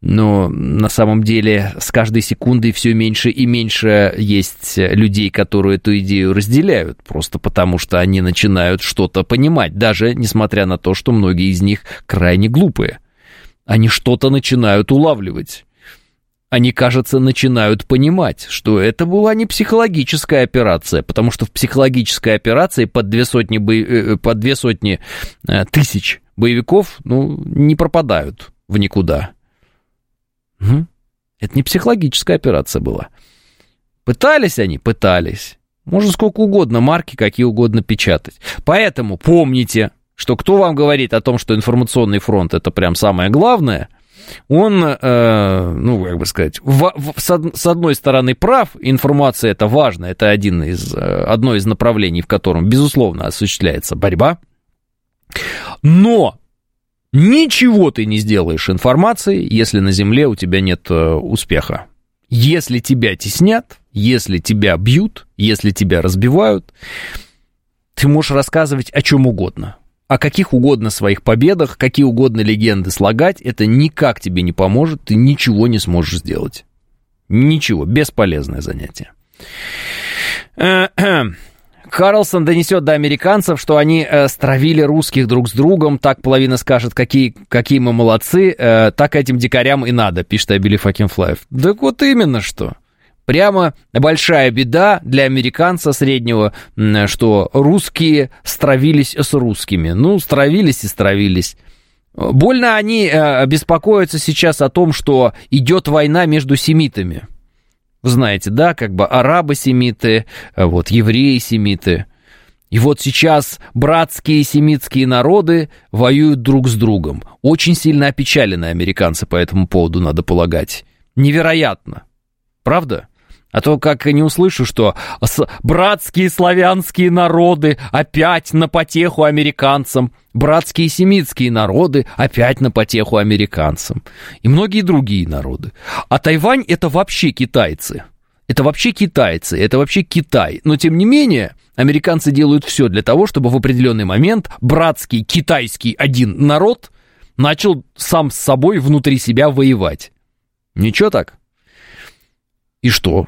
Но на самом деле с каждой секундой все меньше и меньше есть людей, которые эту идею разделяют, просто потому что они начинают что-то понимать, даже несмотря на то, что многие из них крайне глупые. Они что-то начинают улавливать. Они, кажется, начинают понимать, что это была не психологическая операция, потому что в психологической операции под две сотни, бо... Э, э, под две сотни э, тысяч боевиков ну, не пропадают в никуда. Угу. Это не психологическая операция была. Пытались они? Пытались. Можно сколько угодно марки, какие угодно печатать. Поэтому помните, что кто вам говорит о том, что информационный фронт это прям самое главное, он, э, ну, как бы сказать, в, в, с одной стороны прав, информация это важно, это один из, э, одно из направлений, в котором, безусловно, осуществляется борьба, но ничего ты не сделаешь информацией, если на Земле у тебя нет э, успеха. Если тебя теснят, если тебя бьют, если тебя разбивают, ты можешь рассказывать о чем угодно о каких угодно своих победах, какие угодно легенды слагать, это никак тебе не поможет, ты ничего не сможешь сделать. Ничего, бесполезное занятие. [clears throat] Карлсон донесет до американцев, что они э, стравили русских друг с другом, так половина скажет, какие, какие мы молодцы, э, так этим дикарям и надо, пишет Абили Факинфлаев. Так вот именно что. Прямо большая беда для американца среднего, что русские стравились с русскими. Ну, стравились и стравились. Больно они э, беспокоятся сейчас о том, что идет война между семитами. Вы знаете, да, как бы арабы-семиты, э, вот, евреи-семиты. И вот сейчас братские семитские народы воюют друг с другом. Очень сильно опечалены американцы по этому поводу, надо полагать. Невероятно. Правда? А то как не услышу, что братские славянские народы опять на потеху американцам, братские семитские народы опять на потеху американцам и многие другие народы. А Тайвань это вообще китайцы. Это вообще китайцы, это вообще Китай. Но тем не менее, американцы делают все для того, чтобы в определенный момент братский китайский один народ начал сам с собой внутри себя воевать. Ничего так? И что?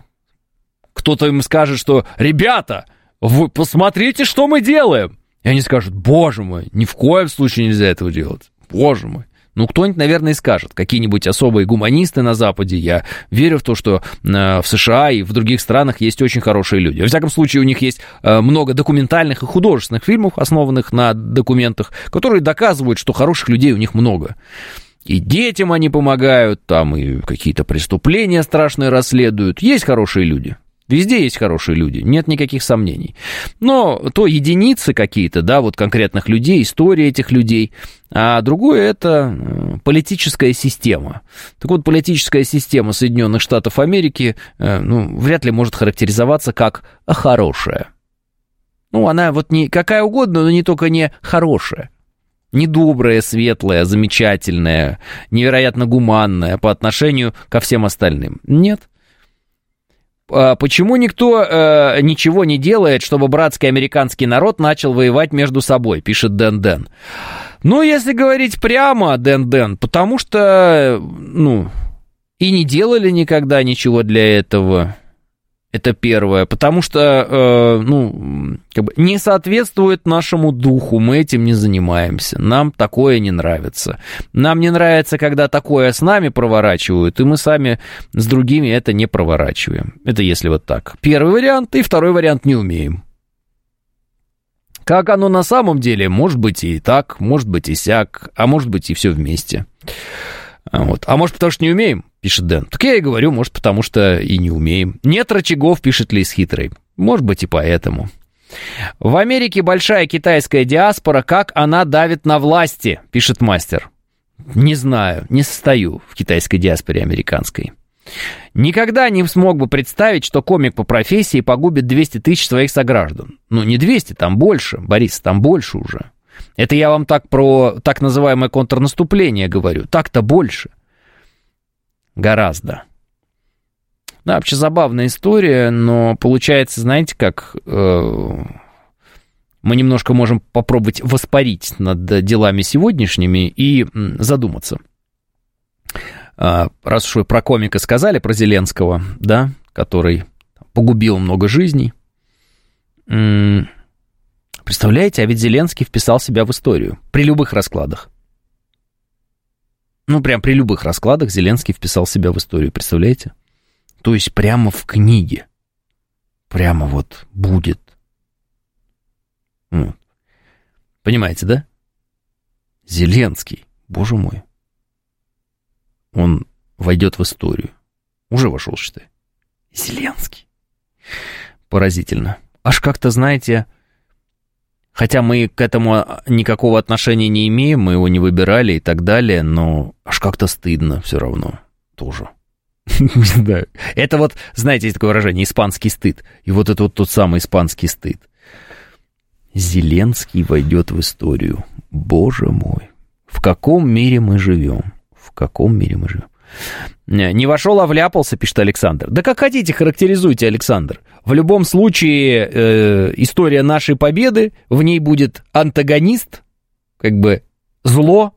Кто-то им скажет, что «Ребята, вы посмотрите, что мы делаем!» И они скажут «Боже мой, ни в коем случае нельзя этого делать! Боже мой!» Ну, кто-нибудь, наверное, и скажет. Какие-нибудь особые гуманисты на Западе. Я верю в то, что э, в США и в других странах есть очень хорошие люди. Во всяком случае, у них есть э, много документальных и художественных фильмов, основанных на документах, которые доказывают, что хороших людей у них много. И детям они помогают, там и какие-то преступления страшные расследуют. Есть хорошие люди. Везде есть хорошие люди, нет никаких сомнений. Но то единицы какие-то, да, вот конкретных людей, история этих людей, а другое это э, политическая система. Так вот, политическая система Соединенных Штатов Америки, э, ну, вряд ли может характеризоваться как хорошая. Ну, она вот не какая угодно, но не только не хорошая. Не добрая, светлая, замечательная, невероятно гуманная по отношению ко всем остальным. Нет. А, почему никто э, ничего не делает, чтобы братский американский народ начал воевать между собой, пишет Дэн Дэн. Ну, если говорить прямо, Дэн Дэн, потому что, ну, и не делали никогда ничего для этого. Это первое. Потому что, э, ну, как бы не соответствует нашему духу. Мы этим не занимаемся. Нам такое не нравится. Нам не нравится, когда такое с нами проворачивают, и мы сами с другими это не проворачиваем. Это если вот так. Первый вариант, и второй вариант не умеем. Как оно на самом деле? Может быть и так, может быть и сяк, а может быть и все вместе. Вот. А может, потому что не умеем, пишет Дэн. Так я и говорю, может, потому что и не умеем. Нет рычагов, пишет Лис Хитрый. Может быть, и поэтому. В Америке большая китайская диаспора, как она давит на власти, пишет мастер. Не знаю, не состою в китайской диаспоре американской. Никогда не смог бы представить, что комик по профессии погубит 200 тысяч своих сограждан. Ну, не 200, там больше, Борис, там больше уже. Это я вам так про так называемое контрнаступление говорю. Так-то больше. Гораздо. Да, вообще забавная история, но получается, знаете, как э, мы немножко можем попробовать воспарить над делами сегодняшними и задуматься. Э, раз уж вы про комика сказали, про Зеленского, да, который погубил много жизней. Представляете, а ведь Зеленский вписал себя в историю при любых раскладах. Ну, прям при любых раскладах Зеленский вписал себя в историю, представляете? То есть прямо в книге. Прямо вот будет. Вот. Понимаете, да? Зеленский, боже мой. Он войдет в историю. Уже вошел, считай. Зеленский. Поразительно. Аж как-то, знаете, Хотя мы к этому никакого отношения не имеем, мы его не выбирали и так далее, но аж как-то стыдно все равно тоже. [laughs] Не Это вот, знаете, есть такое выражение, испанский стыд. И вот это вот тот самый испанский стыд. Зеленский войдет в историю. Боже мой. В каком мире мы живем? В каком мире мы живем? Не вошел, а вляпался, пишет Александр. Да как хотите, характеризуйте, Александр. В любом случае, э, история нашей победы, в ней будет антагонист, как бы зло,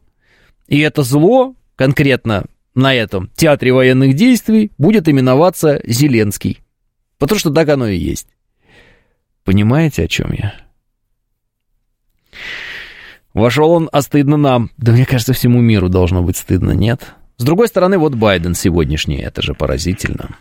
и это зло конкретно на этом театре военных действий будет именоваться Зеленский. Потому что так оно и есть. Понимаете, о чем я? Вошел он, а стыдно нам. Да мне кажется, всему миру должно быть стыдно, нет? С другой стороны, вот Байден сегодняшний, это же поразительно.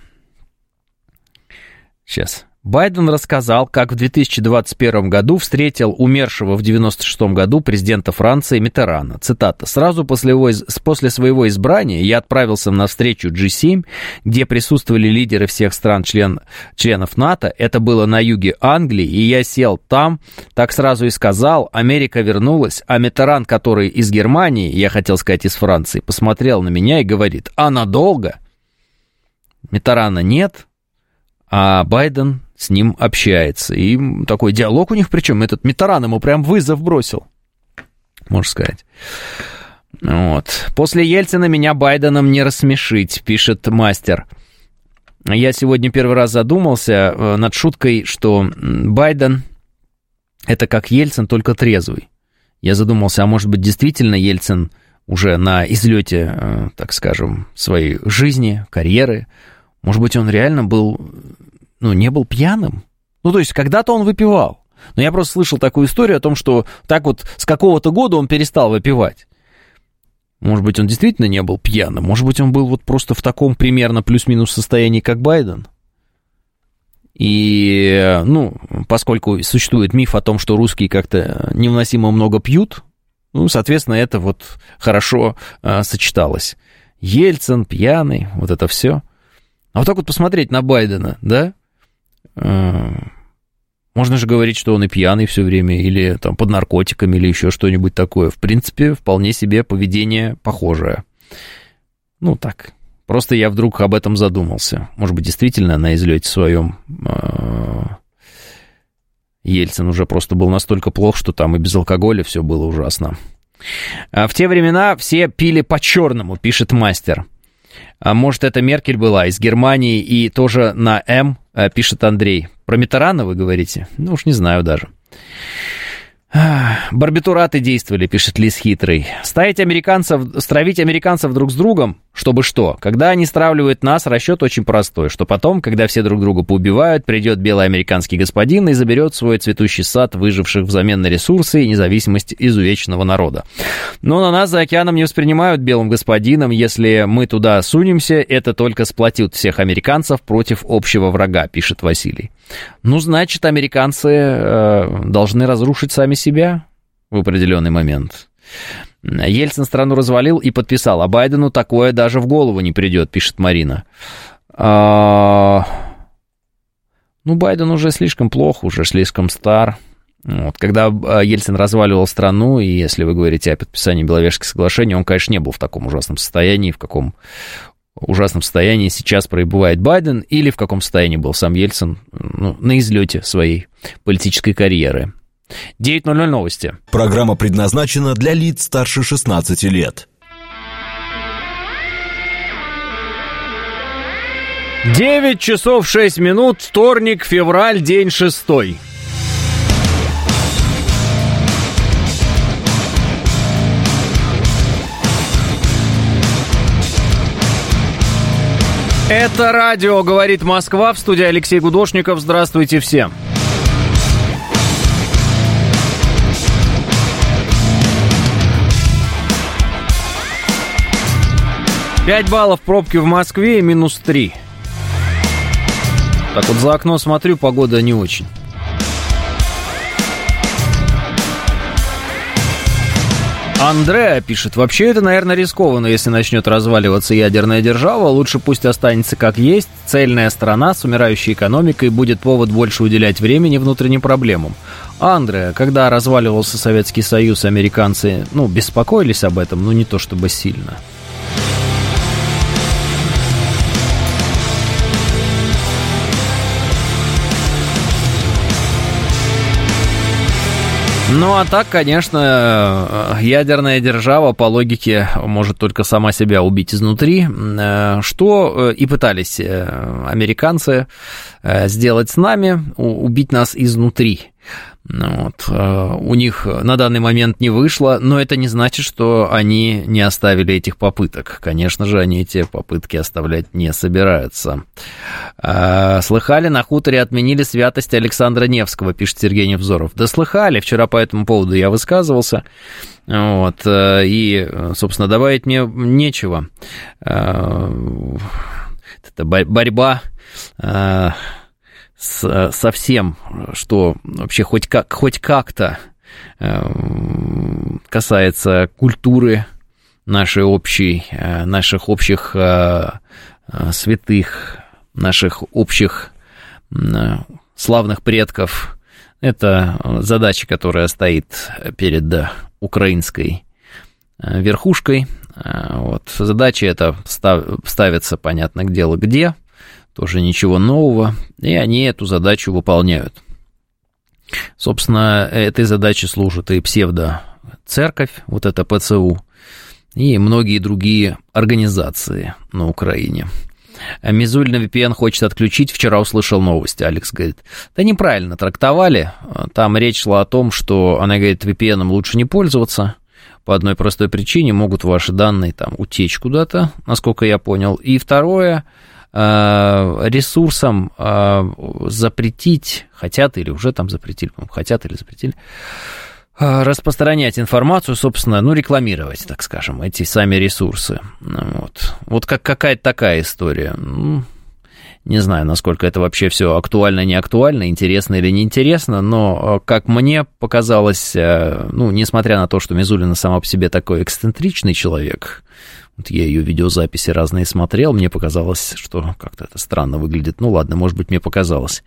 Сейчас. Байден рассказал, как в 2021 году встретил умершего в 1996 году президента Франции Митерана. Цитата. «Сразу после, его, после своего избрания я отправился на встречу G7, где присутствовали лидеры всех стран член, членов НАТО. Это было на юге Англии, и я сел там, так сразу и сказал, Америка вернулась, а Митеран, который из Германии, я хотел сказать из Франции, посмотрел на меня и говорит, а надолго? Митерана нет, а Байден с ним общается. И такой диалог у них, причем этот Митаран ему прям вызов бросил, можно сказать. Вот. После Ельцина меня Байденом не рассмешить, пишет мастер. Я сегодня первый раз задумался э, над шуткой, что Байден это как Ельцин, только трезвый. Я задумался, а может быть действительно Ельцин уже на излете, э, так скажем, своей жизни, карьеры, может быть, он реально был ну, не был пьяным. Ну, то есть, когда-то он выпивал. Но я просто слышал такую историю о том, что так вот с какого-то года он перестал выпивать. Может быть, он действительно не был пьяным. Может быть, он был вот просто в таком примерно плюс-минус состоянии, как Байден. И, ну, поскольку существует миф о том, что русские как-то невыносимо много пьют, ну, соответственно, это вот хорошо а, сочеталось. Ельцин, пьяный, вот это все. А вот так вот посмотреть на Байдена, да? Э, можно же говорить, что он и пьяный все время, или там под наркотиками, или еще что-нибудь такое. В принципе, вполне себе поведение похожее. Ну, так. Просто я вдруг об этом задумался. Может быть, действительно на излете своем э, Ельцин уже просто был настолько плох, что там и без алкоголя все было ужасно. А в те времена все пили по-черному, пишет мастер. А может, это Меркель была из Германии и тоже на М, э, пишет Андрей. Про Митерана вы говорите? Ну уж не знаю даже. Барбитураты действовали, пишет Лис Хитрый. Ставить американцев, стравить американцев друг с другом, чтобы что? Когда они стравливают нас, расчет очень простой, что потом, когда все друг друга поубивают, придет белый американский господин и заберет свой цветущий сад, выживших взамен на ресурсы и независимость изувеченного народа. Но на нас за океаном не воспринимают белым господином. Если мы туда сунемся, это только сплотит всех американцев против общего врага, пишет Василий. Ну, значит, американцы э, должны разрушить сами себя в определенный момент. Ельцин страну развалил и подписал, а Байдену такое даже в голову не придет, пишет Марина. А... Ну, Байден уже слишком плох, уже слишком стар. Вот, когда э, Ельцин разваливал страну, и если вы говорите о подписании Беловежских соглашений, он, конечно, не был в таком ужасном состоянии, в каком ужасном состоянии сейчас пребывает Байден или в каком состоянии был сам Ельцин ну, на излете своей политической карьеры. 9.00 новости. Программа предназначена для лиц старше 16 лет. 9 часов 6 минут, вторник, февраль, день шестой. Это радио «Говорит Москва» в студии Алексей Гудошников. Здравствуйте всем. Пять баллов пробки в Москве и минус три. Так вот за окно смотрю, погода не очень. Андреа пишет, вообще это, наверное, рискованно, если начнет разваливаться ядерная держава, лучше пусть останется как есть, цельная страна с умирающей экономикой будет повод больше уделять времени внутренним проблемам. Андреа, когда разваливался Советский Союз, американцы, ну, беспокоились об этом, но не то чтобы сильно. Ну а так, конечно, ядерная держава по логике может только сама себя убить изнутри, э, что э, и пытались э, американцы сделать с нами, убить нас изнутри. Ну вот. Э, у них на данный момент не вышло, но это не значит, что они не оставили этих попыток. Конечно же, они эти попытки оставлять не собираются. Э, слыхали, на хуторе отменили святость Александра Невского, пишет Сергей Невзоров. Да слыхали, вчера по этому поводу я высказывался. Вот, э, и, собственно, добавить мне нечего. Это борьба с, со всем, что вообще хоть, как, хоть как-то э, касается культуры нашей общей, э, наших общих э, святых, наших общих славных предков. Это задача, которая стоит перед украинской верхушкой. Вот. Задача эта ставится, понятно, к делу где – тоже ничего нового, и они эту задачу выполняют. Собственно, этой задаче служит и псевдо-церковь, вот это ПЦУ, и многие другие организации на Украине. Мизулина VPN хочет отключить. Вчера услышал новости. Алекс говорит, да неправильно трактовали. Там речь шла о том, что она говорит, VPN лучше не пользоваться. По одной простой причине могут ваши данные там утечь куда-то, насколько я понял. И второе, ресурсам э, запретить, хотят или уже там запретили, хотят или запретили, э, распространять информацию, собственно, ну, рекламировать, так скажем, эти сами ресурсы. Вот, вот как какая-то такая история. Ну, не знаю, насколько это вообще все актуально, не актуально, интересно или неинтересно, но, как мне показалось, ну, несмотря на то, что Мизулина сама по себе такой эксцентричный человек, вот я ее видеозаписи разные смотрел, мне показалось, что как-то это странно выглядит. Ну ладно, может быть, мне показалось.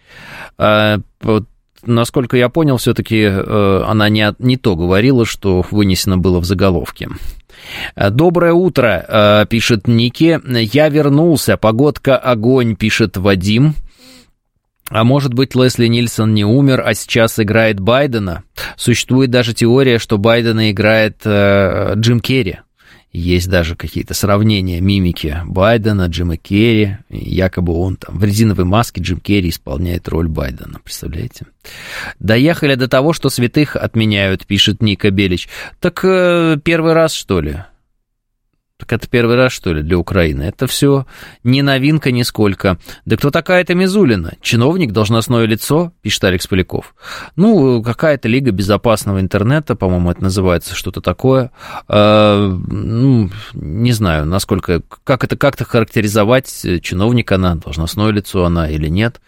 А, вот, насколько я понял, все-таки э, она не, не то говорила, что вынесено было в заголовке. Доброе утро, э, пишет Ники. Я вернулся, погодка огонь, пишет Вадим. А может быть, Лесли Нильсон не умер, а сейчас играет Байдена? Существует даже теория, что Байдена играет э, Джим Керри. Есть даже какие-то сравнения мимики Байдена, Джима Керри. Якобы он там в резиновой маске Джим Керри исполняет роль Байдена. Представляете? Доехали до того, что святых отменяют, пишет Ника Белич. Так э, первый раз, что ли? Так это первый раз, что ли, для Украины? Это все не новинка нисколько. Да кто такая эта Мизулина? Чиновник, должностное лицо, пишет Алекс Поляков. Ну, какая-то лига безопасного интернета, по-моему, это называется, что-то такое. Э, ну, не знаю, насколько, как это как-то характеризовать, чиновник она, должностное лицо она или нет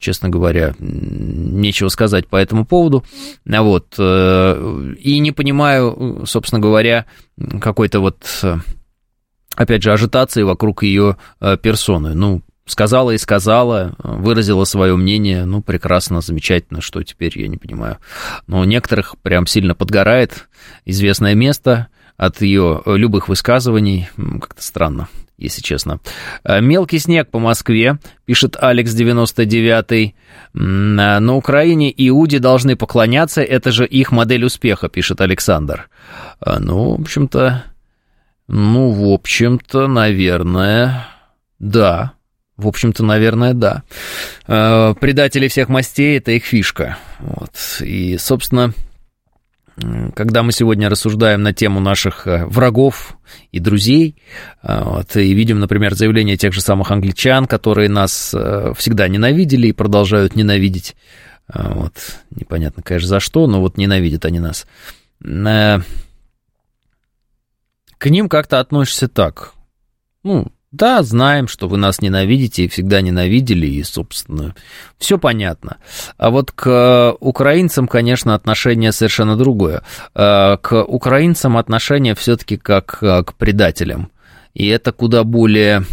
честно говоря, нечего сказать по этому поводу. Вот. Э, и не понимаю, собственно говоря, какой-то вот опять же, ажитации вокруг ее э, персоны. Ну, сказала и сказала, выразила свое мнение, ну, прекрасно, замечательно, что теперь, я не понимаю. Но у некоторых прям сильно подгорает известное место от ее э, любых высказываний, как-то странно, если честно. Э, «Мелкий снег по Москве», пишет Алекс 99 «На Украине иуди должны поклоняться, это же их модель успеха», пишет Александр. Ну, в общем-то, ну, в общем-то, наверное, да. В общем-то, наверное, да. Э, предатели всех мастей – это их фишка. Вот. И, собственно, когда мы сегодня рассуждаем на тему наших э, врагов и друзей, э, вот, и видим, например, заявления тех же самых англичан, которые нас всегда ненавидели и продолжают ненавидеть, вот, непонятно, конечно, за что, но вот ненавидят они нас – к ним как-то относишься так. Ну, Да, знаем, что вы нас ненавидите и всегда ненавидели, и, собственно, все понятно. А вот к украинцам, конечно, отношение совершенно другое. А, к украинцам отношение все-таки как а, к предателям. И это куда более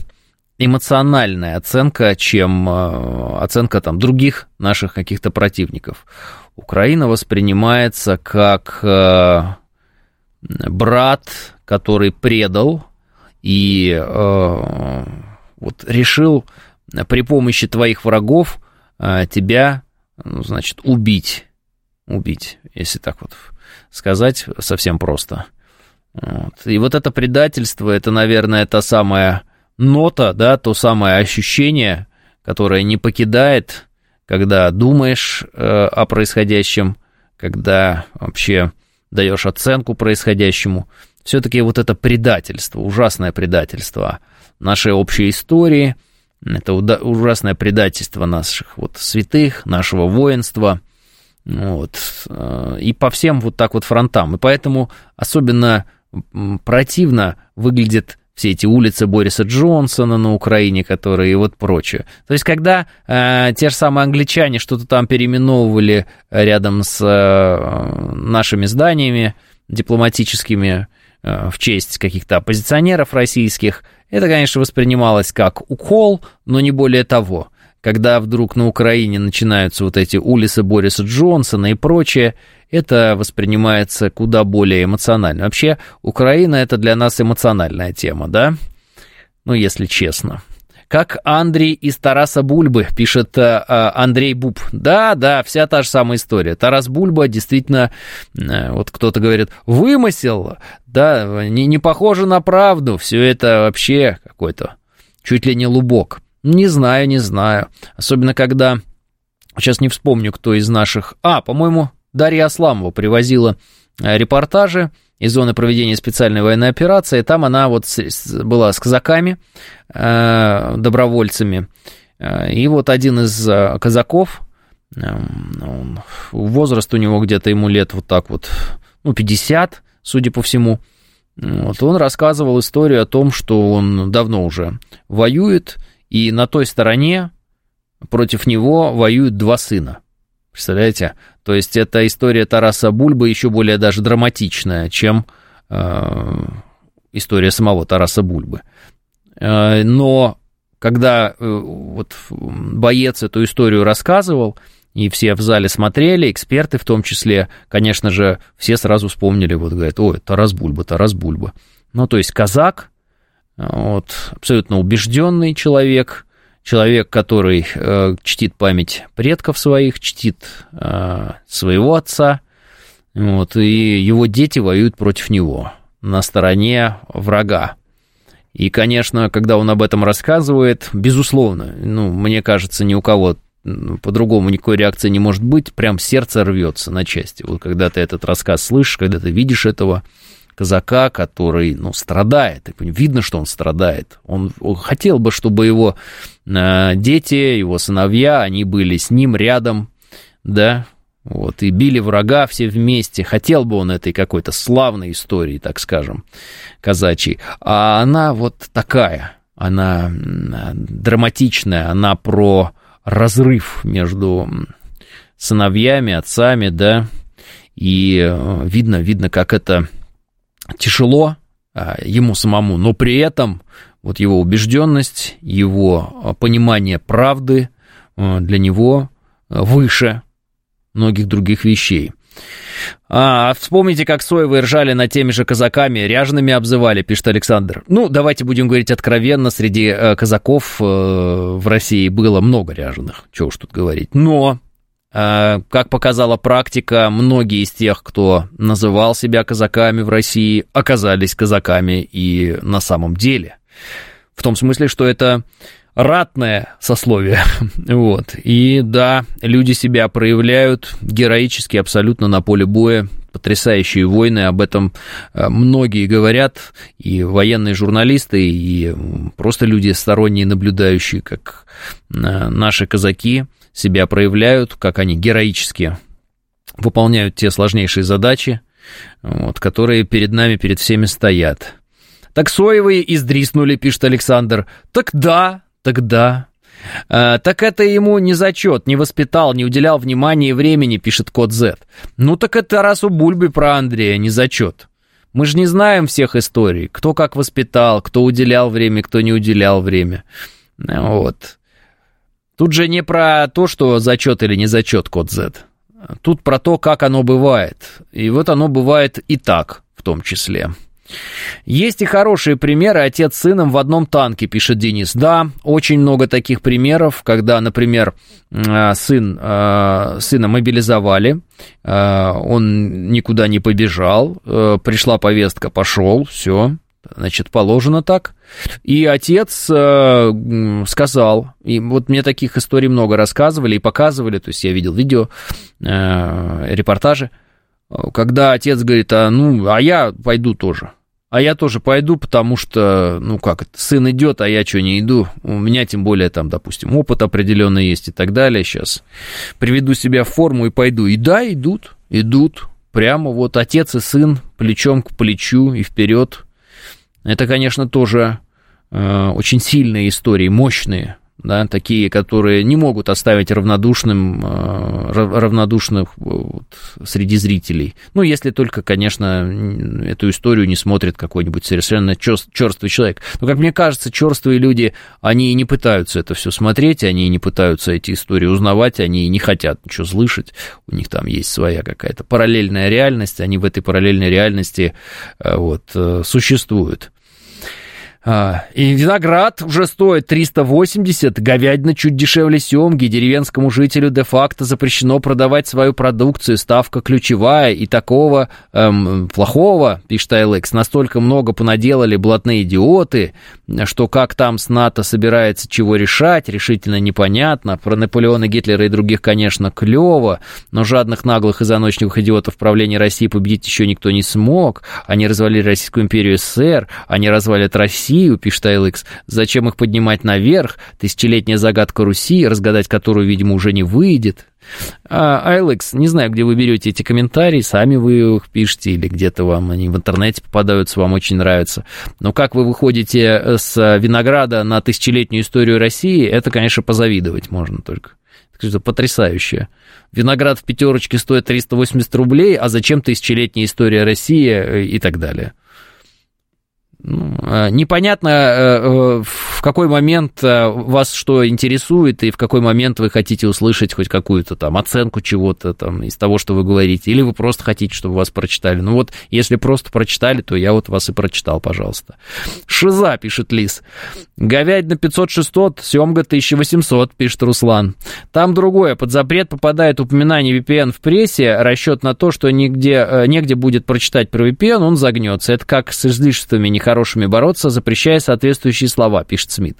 эмоциональная оценка, чем оценка там других наших каких-то противников. Украина воспринимается как брат, который предал и э, вот решил при помощи твоих врагов э, тебя, ну, значит, убить. Убить, если так вот сказать совсем просто. Вот. И вот это предательство, это, наверное, та самая нота, да, то самое ощущение, которое не покидает, когда думаешь э, о происходящем, когда вообще даешь оценку происходящему все-таки вот это предательство, ужасное предательство нашей общей истории, это ужасное предательство наших вот святых, нашего воинства, вот, э, и по всем вот так вот фронтам. И поэтому особенно противно выглядят все эти улицы Бориса Джонсона на Украине, которые и вот прочее. То есть, когда э, те же самые англичане что-то там переименовывали рядом с э, нашими зданиями дипломатическими, в честь каких-то оппозиционеров российских, это, конечно, воспринималось как укол, но не более того. Когда вдруг на Украине начинаются вот эти улицы Бориса Джонсона и прочее, это воспринимается куда более эмоционально. Вообще, Украина это для нас эмоциональная тема, да? Ну, если честно. Как Андрей из Тараса Бульбы, пишет э, Андрей Буб. Да, да, вся та же самая история. Тарас Бульба действительно, э, вот кто-то говорит, вымысел, да, не, не похоже на правду, все это вообще какой-то чуть ли не лубок. Не знаю, не знаю. Особенно когда, сейчас не вспомню, кто из наших... А, по-моему, Дарья Асламова привозила э, репортажи из зоны проведения специальной военной операции. Там она вот была с казаками, э, добровольцами. Э, и вот один из э, казаков, возраст у него где-то ему лет вот так вот, ну, 50, судя по всему. Вот, он рассказывал историю о том, что он давно уже воюет, и на той стороне против него воюют два сына. Представляете? То есть эта история Тараса Бульбы еще более даже драматичная, чем э, история самого Тараса Бульбы. Э, но когда э, вот боец эту историю рассказывал, и все в зале смотрели, эксперты в том числе, конечно же, все сразу вспомнили, вот говорят, ой, Тарас Бульба, Тарас Бульба. Ну, то есть казак, вот, абсолютно убежденный человек, человек, который э, чтит память предков своих, чтит э, своего отца, вот, и его дети воюют против него на стороне врага. И, конечно, когда он об этом рассказывает, безусловно, ну, мне кажется, ни у кого по-другому никакой реакции не может быть, прям сердце рвется на части. Вот когда ты этот рассказ слышишь, когда ты видишь этого казака, который, ну, страдает. Видно, что он страдает. Он, хотел бы, чтобы его э, дети, его сыновья, они были с ним рядом, да, вот, и били врага все вместе. Хотел бы он этой какой-то славной истории, так скажем, казачьей. А она вот такая, она драматичная, она про разрыв между сыновьями, отцами, да, и э, видно, видно, как это тяжело а, ему самому, но при этом вот его убежденность, его а, понимание правды а, для него выше многих других вещей. А, вспомните, как Соевы ржали над теми же казаками, ряжеными обзывали, пишет Александр. Ну, давайте будем говорить откровенно, среди казаков э, в России было много ряженых, чего уж тут говорить. Но как показала практика, многие из тех, кто называл себя казаками в России, оказались казаками и на самом деле. В том смысле, что это ратное сословие. [laughs] вот. И да, люди себя проявляют героически абсолютно на поле боя. Потрясающие войны, об этом э, многие говорят, и военные журналисты, и просто люди сторонние, наблюдающие, как э, наши казаки – себя проявляют, как они героически выполняют те сложнейшие задачи, вот, которые перед нами, перед всеми стоят. Так соевые издриснули, пишет Александр. Так да, так да. А, так это ему не зачет, не воспитал, не уделял внимания и времени, пишет код Z. Ну так это раз у Бульбы про Андрея не зачет. Мы же не знаем всех историй, кто как воспитал, кто уделял время, кто не уделял время. Вот. Тут же не про то, что зачет или не зачет код Z. Тут про то, как оно бывает. И вот оно бывает и так, в том числе. Есть и хорошие примеры. Отец с сыном в одном танке, пишет Денис. Да, очень много таких примеров, когда, например, э, сын, э, сына мобилизовали, э, он никуда не побежал, пришла повестка, пошел, все, значит, положено так. И отец э, сказал, и вот мне таких историй много рассказывали и показывали, то есть я видел видео, э, репортажи, когда отец говорит, а, ну, а я пойду тоже. А я тоже пойду, потому что, ну как, сын идет, а я что, не иду? У меня тем более там, допустим, опыт определенный есть и так далее. Сейчас приведу себя в форму и пойду. И да, идут, идут. Прямо вот отец и сын плечом к плечу и вперед. Это, конечно, тоже э, очень сильные истории, мощные да, такие, которые не могут оставить равнодушным, э, равнодушных вот, среди зрителей. Ну, если только, конечно, эту историю не смотрит какой-нибудь совершенно черствый человек. Но, как мне кажется, черствые люди, они не пытаются это все смотреть, они не пытаются эти истории узнавать, они не хотят ничего слышать, у них там есть своя какая-то параллельная реальность, они в этой параллельной реальности э, вот, э, существуют. А, и виноград уже стоит 380, говядина чуть дешевле семги, деревенскому жителю де-факто запрещено продавать свою продукцию, ставка ключевая, и такого эм, плохого, пишет Айлекс, настолько много понаделали блатные идиоты, что как там с НАТО собирается чего решать, решительно непонятно, про Наполеона, Гитлера и других, конечно, клево, но жадных, наглых и заночных идиотов правления России победить еще никто не смог, они развалили Российскую империю СССР, они развалят Россию, Россию, пишет ALX. Зачем их поднимать наверх? Тысячелетняя загадка Руси, разгадать которую, видимо, уже не выйдет. А, Айлекс, не знаю, где вы берете эти комментарии, сами вы их пишете или где-то вам они в интернете попадаются, вам очень нравятся. Но как вы выходите с винограда на тысячелетнюю историю России, это, конечно, позавидовать можно только. Это потрясающе. Виноград в пятерочке стоит 380 рублей, а зачем тысячелетняя история России э, и так далее. Ну, э, непонятно, э, э, в какой момент вас что интересует, и в какой момент вы хотите услышать хоть какую-то там оценку чего-то там из того, что вы говорите, или вы просто хотите, чтобы вас прочитали. Ну вот, если просто прочитали, то я вот вас и прочитал, пожалуйста. Шиза, пишет Лис. Говядина 500-600, семга 1800, пишет Руслан. Там другое, под запрет попадает упоминание VPN в прессе, расчет на то, что нигде, негде будет прочитать про VPN, он загнется. Это как с излишествами нехорошими хорошими бороться, запрещая соответствующие слова, пишет Смит.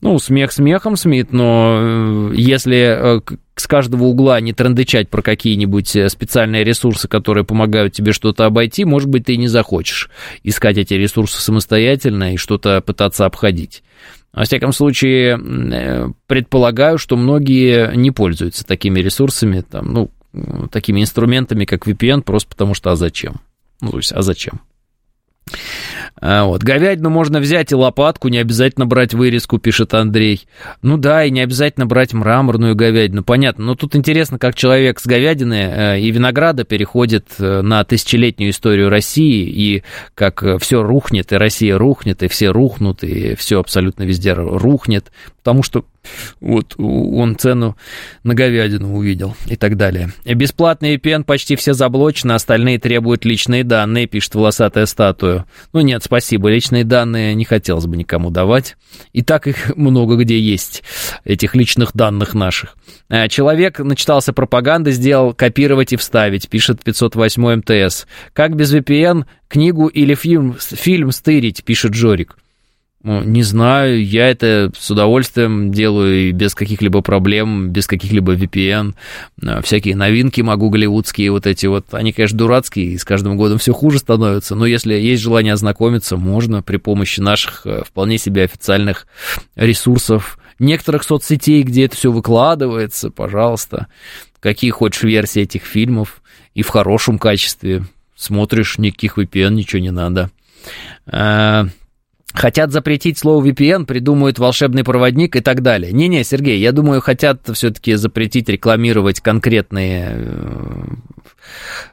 Ну, смех смехом, Смит, но э, если э, с каждого угла не трендычать про какие-нибудь э, специальные ресурсы, которые помогают тебе что-то обойти, может быть, ты и не захочешь искать эти ресурсы самостоятельно и что-то пытаться обходить. Во всяком случае, предполагаю, что многие не пользуются такими ресурсами, там, ну, такими инструментами, как VPN, просто потому что а зачем? Ну, то есть, а зачем? А, вот. Говядину можно взять и лопатку, не обязательно брать вырезку, пишет Андрей. Ну да, и не обязательно брать мраморную говядину, понятно. Но тут интересно, как человек с говядины э, и винограда переходит э, на тысячелетнюю историю России, и как э, все рухнет, и Россия рухнет, и все рухнут, и все абсолютно везде рухнет, потому что вот он цену на говядину увидел и так далее. Бесплатный VPN почти все заблочены, остальные требуют личные данные, пишет волосатая статуя. Ну нет, спасибо, личные данные не хотелось бы никому давать. И так их [laughs] много где есть, этих личных данных наших. А, человек начитался пропаганды, сделал копировать и вставить, пишет 508 МТС. Как без VPN книгу или фильм, фильм стырить, пишет Джорик. Ну, не знаю, я это с удовольствием делаю без каких-либо проблем, без каких-либо VPN. А, всякие новинки могу голливудские вот эти вот, они, конечно, дурацкие, и с каждым годом все хуже становятся, но если есть желание ознакомиться, можно при помощи наших э, вполне себе официальных ресурсов, некоторых соцсетей, где это все выкладывается, пожалуйста, какие хочешь версии этих фильмов, и в хорошем качестве. Смотришь, никаких VPN, ничего не надо. Хотят запретить слово VPN, придумают волшебный проводник и так далее. Не-не, Сергей, я думаю, хотят все-таки запретить рекламировать конкретные э,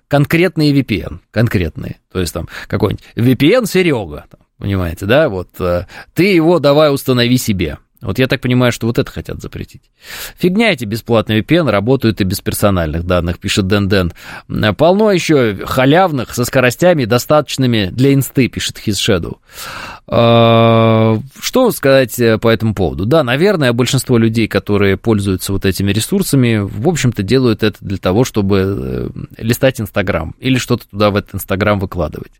конкретные VPN, конкретные. То есть там какой-нибудь VPN Серега, понимаете, да, вот э, ты его давай установи себе. Вот я так понимаю, что вот это хотят запретить. Фигня эти бесплатные VPN работают и без персональных данных, пишет Дэн Дэн. Полно еще халявных со скоростями, достаточными для инсты, пишет His Shadow. А, что сказать э, по этому поводу? Да, наверное, большинство людей, которые пользуются вот этими ресурсами, в общем-то, делают это для того, чтобы э, листать Инстаграм или что-то туда в этот Инстаграм выкладывать.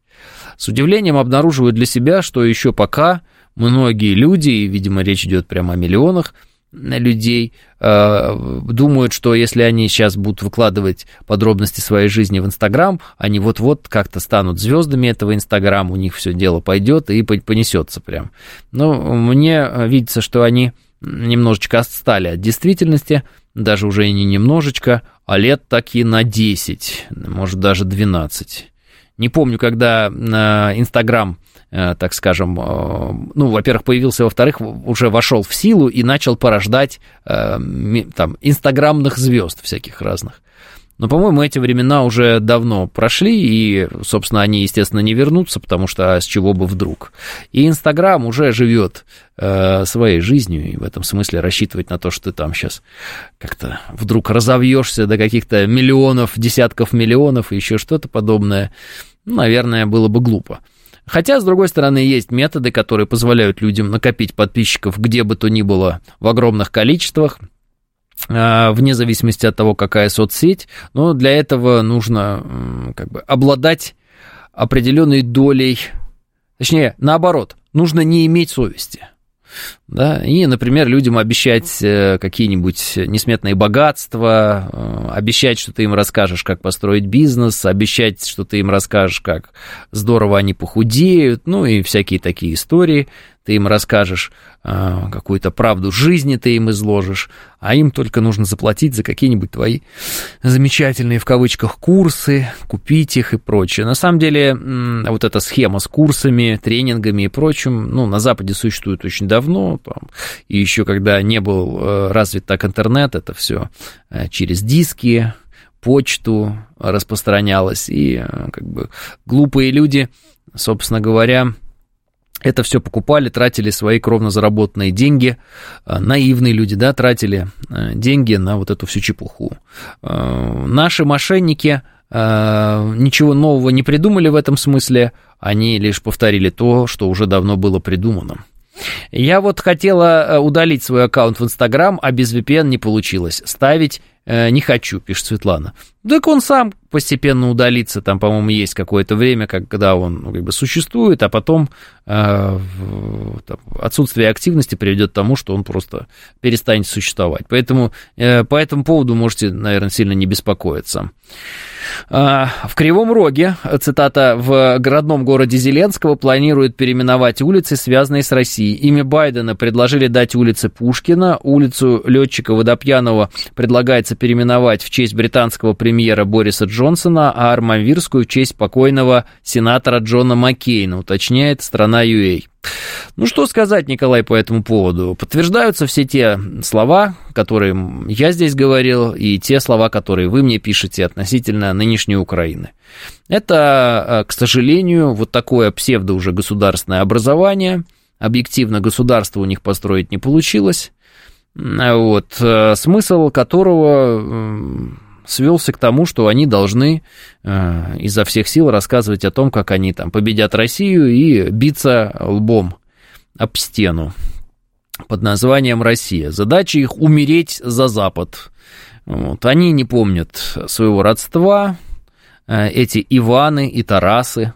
С удивлением обнаруживаю для себя, что еще пока многие люди, и, видимо, речь идет прямо о миллионах людей, э, думают, что если они сейчас будут выкладывать подробности своей жизни в Инстаграм, они вот-вот как-то станут звездами этого Инстаграма, у них все дело пойдет и понесется прям. Но мне видится, что они немножечко отстали от действительности, даже уже и не немножечко, а лет таки на 10, может даже 12. Не помню, когда Инстаграм Э, так скажем, э, ну, во-первых, появился, во-вторых, уже вошел в силу и начал порождать э, там инстаграмных звезд всяких разных. Но, по-моему, эти времена уже давно прошли, и, собственно, они, естественно, не вернутся, потому что а с чего бы вдруг. И Инстаграм уже живет э, своей жизнью, и в этом смысле рассчитывать на то, что ты там сейчас как-то вдруг разовьешься до каких-то миллионов, десятков миллионов и еще что-то подобное, наверное, было бы глупо. Хотя, с другой стороны, есть методы, которые позволяют людям накопить подписчиков где бы то ни было в огромных количествах, а, вне зависимости от того, какая соцсеть, но для этого нужно как бы обладать определенной долей, точнее, наоборот, нужно не иметь совести да, и, например, людям обещать э, какие-нибудь несметные богатства, э, обещать, что ты им расскажешь, как построить бизнес, обещать, что ты им расскажешь, как здорово они похудеют, ну и всякие такие истории, ты им расскажешь э, какую-то правду жизни, ты им изложишь, а им только нужно заплатить за какие-нибудь твои замечательные в кавычках курсы, купить их и прочее. На самом деле вот эта схема с курсами, тренингами и прочим, ну, на Западе существует очень давно, там, и еще когда не был э, развит так интернет, это все э, через диски, почту распространялось, и как бы глупые люди, собственно говоря, это все покупали, тратили свои кровно заработанные деньги. А, наивные люди, да, тратили а, деньги на вот эту всю чепуху. А, наши мошенники ничего нового не придумали в этом смысле, они лишь повторили то, что уже давно было придумано. Я вот хотела удалить свой аккаунт в Инстаграм, а без VPN не получилось. Ставить не хочу, пишет Светлана. Так он сам постепенно удалится, там, по-моему, есть какое-то время, когда он ну, как бы существует, а потом э, там, отсутствие активности приведет к тому, что он просто перестанет существовать. Поэтому э, по этому поводу можете, наверное, сильно не беспокоиться. Э, в Кривом Роге, цитата, в городном городе Зеленского планируют переименовать улицы, связанные с Россией. Имя Байдена предложили дать улице Пушкина, улицу летчика Водопьянова предлагается переименовать в честь британского премьера Бориса Джонсона, а Армавирскую в честь покойного сенатора Джона Маккейна, уточняет страна UA. Ну что сказать, Николай, по этому поводу? Подтверждаются все те слова, которые я здесь говорил, и те слова, которые вы мне пишете относительно нынешней Украины. Это, э, к сожалению, вот такое псевдо уже государственное образование. Объективно государство у них построить не получилось. Вот, э, смысл которого свелся к тому, что они должны э, изо всех сил рассказывать о том, как они там победят Россию и биться лбом об стену под названием Россия. Задача их умереть за Запад. Вот. Они не помнят своего родства, э, эти Иваны и Тарасы.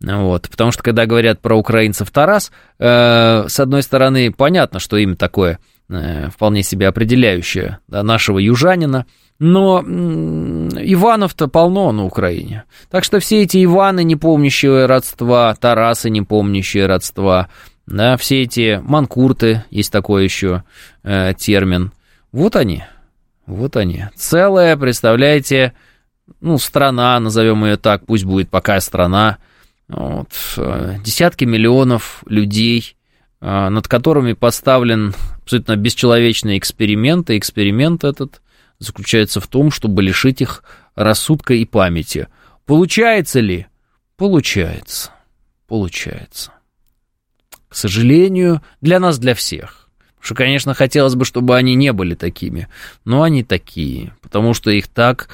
Вот, потому что когда говорят про украинцев Тарас, э, с одной стороны, понятно, что имя такое э, вполне себе определяющее да, нашего южанина, но Иванов-то полно на Украине. Так что все эти Иваны, не помнящие родства, Тарасы, не помнящие родства, да, все эти манкурты, есть такой еще э, термин. Вот они, вот они. Целая, представляете, ну, страна, назовем ее так, пусть будет пока страна, Вот, десятки миллионов людей, над которыми поставлен абсолютно бесчеловечный эксперимент, и эксперимент этот заключается в том, чтобы лишить их рассудка и памяти. Получается ли? Получается. Получается. К сожалению, для нас, для всех. Что, конечно, хотелось бы, чтобы они не были такими, но они такие, потому что их так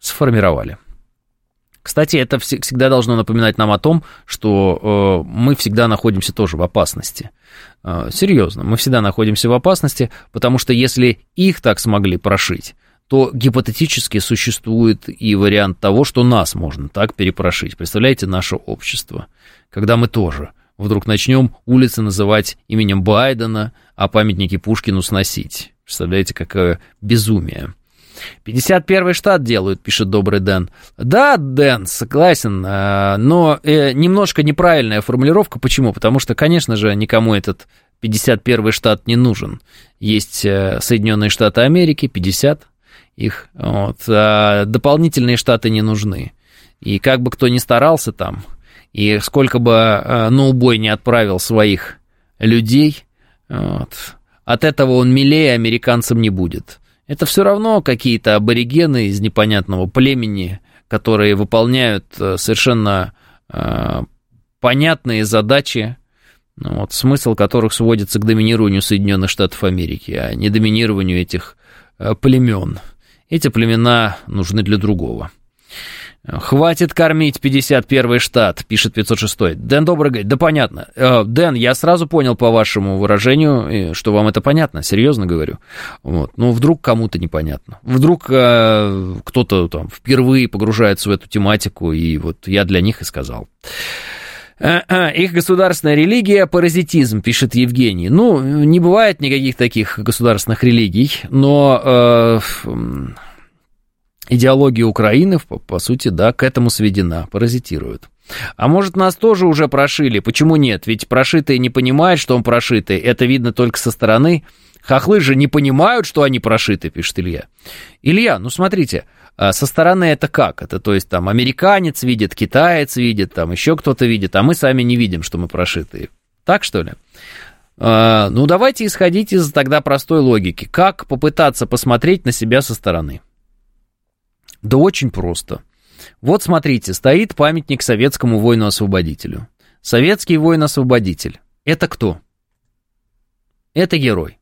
сформировали. Кстати, это всегда должно напоминать нам о том, что э, мы всегда находимся тоже в опасности. Э, серьезно, мы всегда находимся в опасности, потому что если их так смогли прошить, то гипотетически существует и вариант того, что нас можно так перепрошить. Представляете, наше общество, когда мы тоже вдруг начнем улицы называть именем Байдена, а памятники Пушкину сносить. Представляете, какое безумие. 51-й штат делают, пишет добрый Дэн. Да, Дэн, согласен, э, но э, немножко неправильная формулировка. Почему? Потому что, конечно же, никому этот 51-й штат не нужен. Есть э, Соединенные Штаты Америки, 50 их, вот, а дополнительные штаты не нужны. И как бы кто ни старался там, и сколько бы на убой не отправил своих людей, вот, от этого он милее американцам не будет. Это все равно какие-то аборигены из непонятного племени, которые выполняют э, совершенно э, понятные задачи, ну вот, смысл которых сводится к доминированию Соединенных Штатов Америки, а не доминированию этих э, племен. Эти племена нужны для другого. Хватит кормить 51-й штат, пишет 506-й. Дэн Добрый да понятно. Э, Дэн, я сразу понял по вашему выражению, что вам это понятно, серьезно говорю. Вот. Ну, вдруг кому-то непонятно. Вдруг э, кто-то там впервые погружается в эту тематику, и вот я для них и сказал. Их государственная религия – паразитизм, пишет Евгений. Ну, не бывает никаких таких государственных религий, но э, идеология Украины, по, по сути, да, к этому сведена, паразитирует. А может, нас тоже уже прошили? Почему нет? Ведь прошитые не понимают, что он прошитый. Это видно только со стороны. Хохлы же не понимают, что они прошиты, пишет Илья. Илья, ну смотрите, а со стороны это как? Это то есть там американец видит, китаец видит, там еще кто-то видит, а мы сами не видим, что мы прошитые. Так что ли? А, ну давайте исходить из тогда простой логики. Как попытаться посмотреть на себя со стороны? Да очень просто. Вот смотрите, стоит памятник советскому воину-освободителю. Советский воин-освободитель. Это кто? Это герой.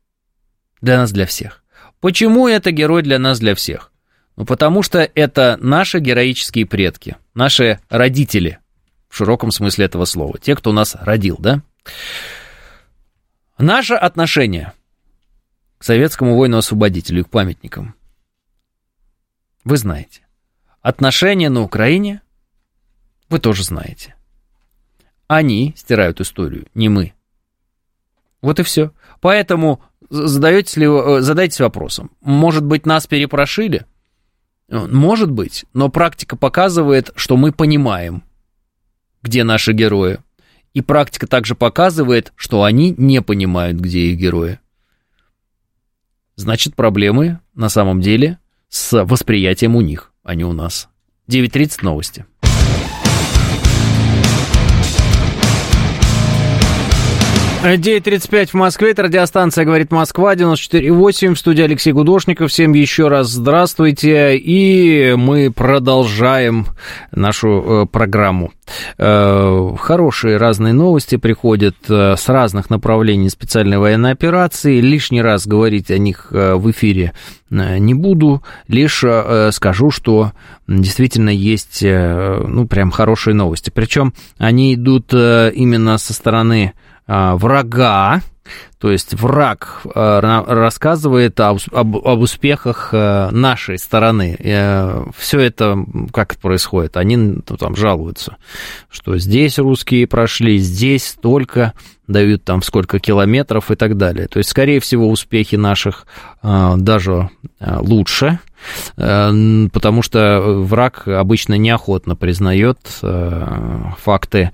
Для нас, для всех. Почему это герой для нас, для всех? Ну, потому что это наши героические предки, наши родители, в широком смысле этого слова, те, кто нас родил, да? Наше отношение к советскому воину-освободителю и к памятникам вы знаете. Отношения на Украине вы тоже знаете. Они стирают историю, не мы. Вот и все. Поэтому задаетесь ли, э, задайтесь вопросом, может быть, нас перепрошили? Может быть, но практика показывает, что мы понимаем, где наши герои. И практика также показывает, что они не понимают, где их герои. Значит, проблемы на самом деле с восприятием у них, а не у нас. 9.30 новости. 9.35 в Москве, это радиостанция «Говорит Москва», 94.8, в студии Алексей Гудошников. Всем еще раз здравствуйте, и мы продолжаем нашу э, программу. Э, хорошие разные новости приходят э, с разных направлений специальной военной операции. Лишний раз говорить о них в эфире не буду, лишь скажу, что действительно есть, ну, прям хорошие новости. Причем они идут именно со стороны врага, то есть враг а, рассказывает об, об, об успехах а, нашей стороны. Все это как это происходит? Они ну, там жалуются, что здесь русские прошли, здесь столько, дают там сколько километров и так далее. То есть, скорее всего, успехи наших даже лучше, потому что враг обычно неохотно признает факты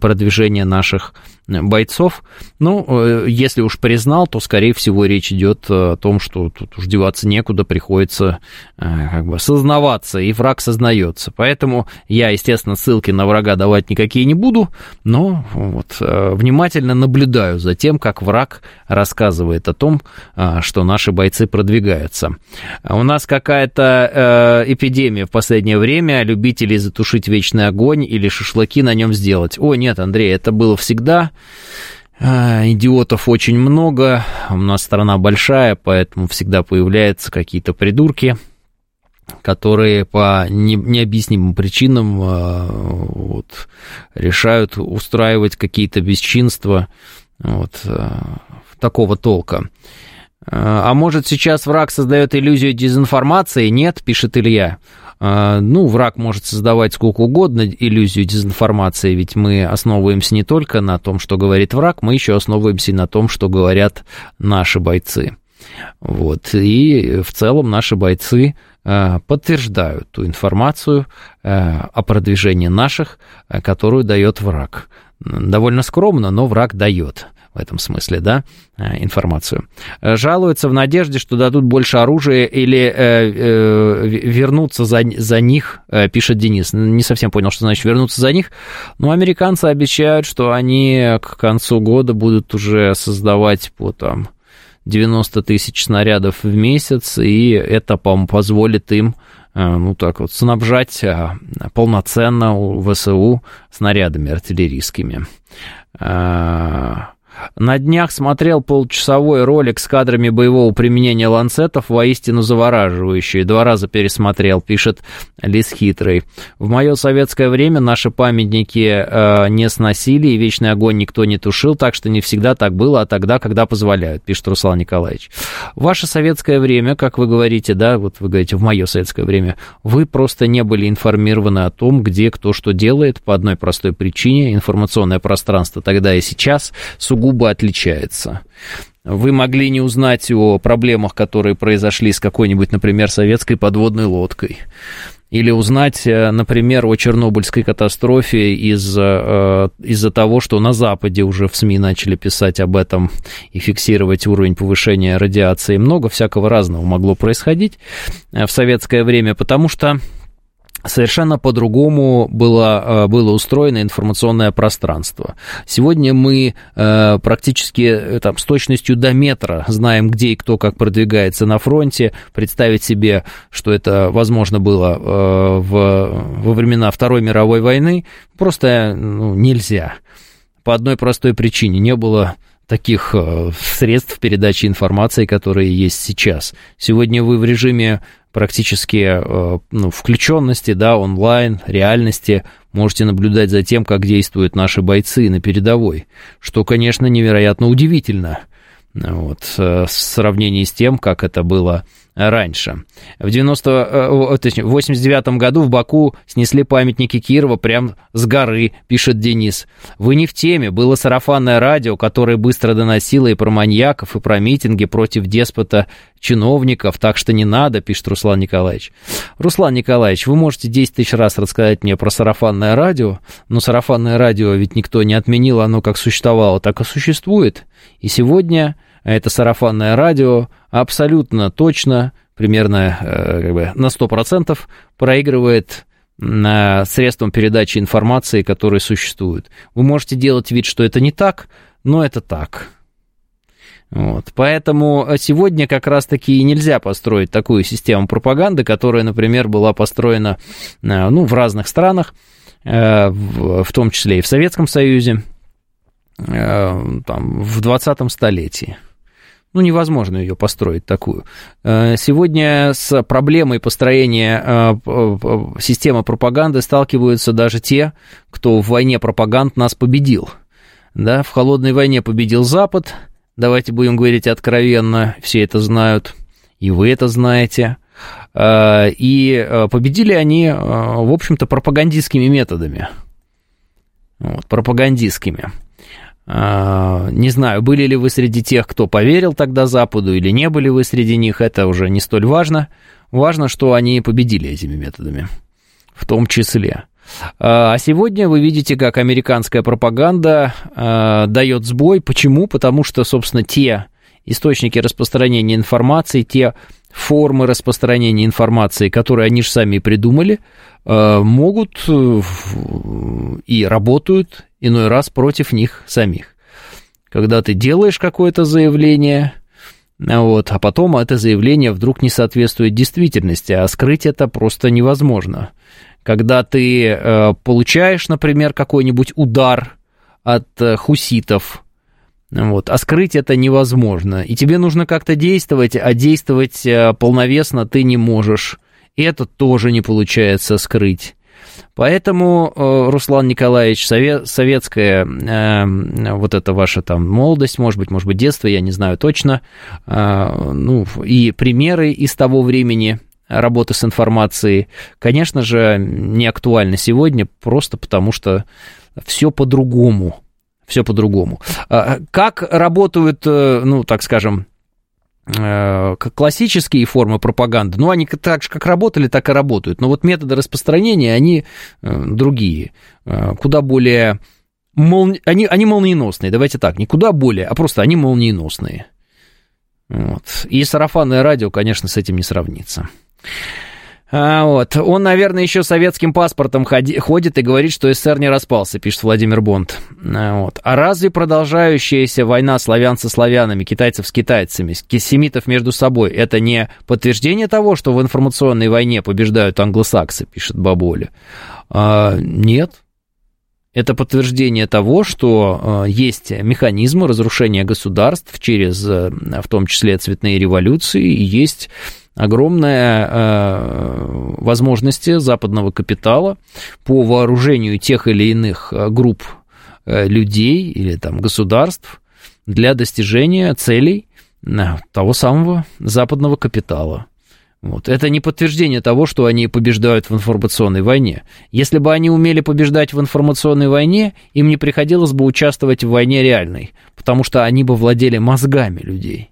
продвижения наших бойцов. Ну, э, если уж признал, то, скорее всего, речь идет о том, что тут уж деваться некуда, приходится как бы сознаваться, и враг сознается. Поэтому я, естественно, ссылки на врага давать никакие не буду, но вот внимательно наблюдаю за тем, как враг рассказывает о том, что наши бойцы продвигаются. У нас какая-то эпидемия в последнее время любителей затушить вечный огонь или шашлыки на нем сделать. О, нет, Андрей, это было всегда. А, идиотов очень много, у нас страна большая, поэтому всегда появляются какие-то придурки, которые по необъяснимым причинам а, вот, решают устраивать какие-то бесчинства вот, а, такого толка. А может, сейчас враг создает иллюзию дезинформации? Нет, пишет Илья. А, ну, враг может создавать сколько угодно иллюзию дезинформации, ведь мы основываемся не только на том, что говорит враг, мы еще основываемся и на том, что говорят наши бойцы. Вот. И в целом наши бойцы а, подтверждают ту информацию а, о продвижении наших, которую дает враг. Довольно скромно, но враг дает в этом смысле, да, э, информацию. Э, жалуются в надежде, что дадут больше оружия или э, э, вернуться за, за них, пишет Денис. Не совсем понял, что значит вернуться за них. Но американцы обещают, что они к концу года будут уже создавать по там 90 тысяч снарядов в месяц, и это, по-моему, позволит им ну так вот, снабжать полноценно ВСУ снарядами артиллерийскими. На днях смотрел полчасовой ролик с кадрами боевого применения ланцетов, воистину завораживающий. Два раза пересмотрел, пишет Лис Хитрый. В мое советское время наши памятники э, не сносили, и вечный огонь никто не тушил, так что не всегда так было, а тогда, когда позволяют, пишет Руслан Николаевич. Ваше советское время, как вы говорите, да, вот вы говорите, в мое советское время, вы просто не были информированы о том, где кто что делает по одной простой причине. Информационное пространство тогда и сейчас сугубо сугубо отличается. Вы могли не узнать о проблемах, которые произошли с какой-нибудь, например, советской подводной лодкой. Или узнать, э, например, о Чернобыльской катастрофе из, э, из-за того, что на Западе уже в СМИ начали писать об этом и фиксировать уровень повышения радиации. Много всякого разного могло происходить э, в советское время, потому что совершенно по-другому было, э, было устроено информационное пространство. Сегодня мы э, практически э, там, с точностью до метра знаем, где и кто как продвигается на фронте. Представить себе, что это возможно было в, во времена Второй мировой войны, просто ну, нельзя. По одной простой причине. Не было таких средств передачи информации, которые есть сейчас. Сегодня вы в режиме практически э, ну, включенности, да, онлайн, реальности, можете наблюдать за тем, как действуют наши бойцы на передовой, что, конечно, невероятно удивительно. Вот, э, в сравнении с тем, как это было раньше. В 90, э, точнее, в 89 году в Баку снесли памятники Кирова прямо с горы, пишет Денис. Вы не в теме, было сарафанное радио, которое быстро доносило и про маньяков, и про митинги против деспота чиновников, так что не надо, пишет Руслан Николаевич. Руслан Николаевич, вы можете 10 тысяч раз рассказать мне про сарафанное радио, но сарафанное радио ведь никто не отменил, оно как существовало, так и существует. И сегодня это сарафанное радио абсолютно точно, примерно э, как бы на 100% проигрывает на средствам передачи информации, которые существуют. Вы можете делать вид, что это не так, но это так. Вот. Поэтому сегодня как раз-таки нельзя построить такую систему пропаганды, которая, например, была построена э, ну, в разных странах, э, в том числе и в Советском Союзе, там, в 20 столетии. Ну, невозможно ее построить такую. Э, сегодня с проблемой построения э, системы пропаганды сталкиваются даже те, кто в войне пропаганд нас победил. Да, в холодной войне победил Запад, давайте будем говорить откровенно, все это знают, и вы это знаете. Э, и победили они, в общем-то, пропагандистскими методами. Вот, пропагандистскими. А, не знаю, были ли вы среди тех, кто поверил тогда Западу, или не были вы среди них, это уже не столь важно. Важно, что они победили этими методами, в том числе. А сегодня вы видите, как американская пропаганда э, дает сбой. Почему? Потому что, собственно, те источники распространения информации, те формы распространения информации, которые они же сами придумали, могут э, и работают иной раз против них самих. Когда ты делаешь какое-то заявление, вот, а потом это заявление вдруг не соответствует действительности, а скрыть это просто невозможно. Когда ты э, получаешь, например, какой-нибудь удар от э, хуситов, вот, а скрыть это невозможно. И тебе нужно как-то действовать, а действовать э, полновесно ты не можешь. И это тоже не получается скрыть. Поэтому, э, Руслан Николаевич, совет, советская э, вот эта ваша там молодость, может быть, может быть, детство, я не знаю точно, э, ну, и примеры из того времени работы с информацией, конечно же, не актуальны сегодня, просто потому что все по-другому. Все по-другому. А, как работают, э, ну, так скажем, Э, классические формы пропаганды, ну, они так же, как работали, так и работают. Но вот методы распространения, они э, другие, э, куда более... Молни... Они, они молниеносные, давайте так, не куда более, а просто они молниеносные. Вот. И сарафанное радио, конечно, с этим не сравнится. А, вот. Он, наверное, еще советским паспортом ходи, ходит и говорит, что СССР не распался, пишет Владимир Бонд. А, вот. а разве продолжающаяся война славян со славянами, китайцев с китайцами, семитов между собой, это не подтверждение того, что в информационной войне побеждают англосаксы, пишет Баболя? А, нет. Это подтверждение того, что э, есть механизмы разрушения государств через, э, в том числе, цветные революции, и есть огромные э, возможности западного капитала по вооружению тех или иных э, групп э, людей или там государств для достижения целей того самого западного капитала. Вот. Это не подтверждение того, что они побеждают в информационной войне. Если бы они умели побеждать в информационной войне, им не приходилось бы участвовать в войне реальной, потому что они бы владели мозгами людей.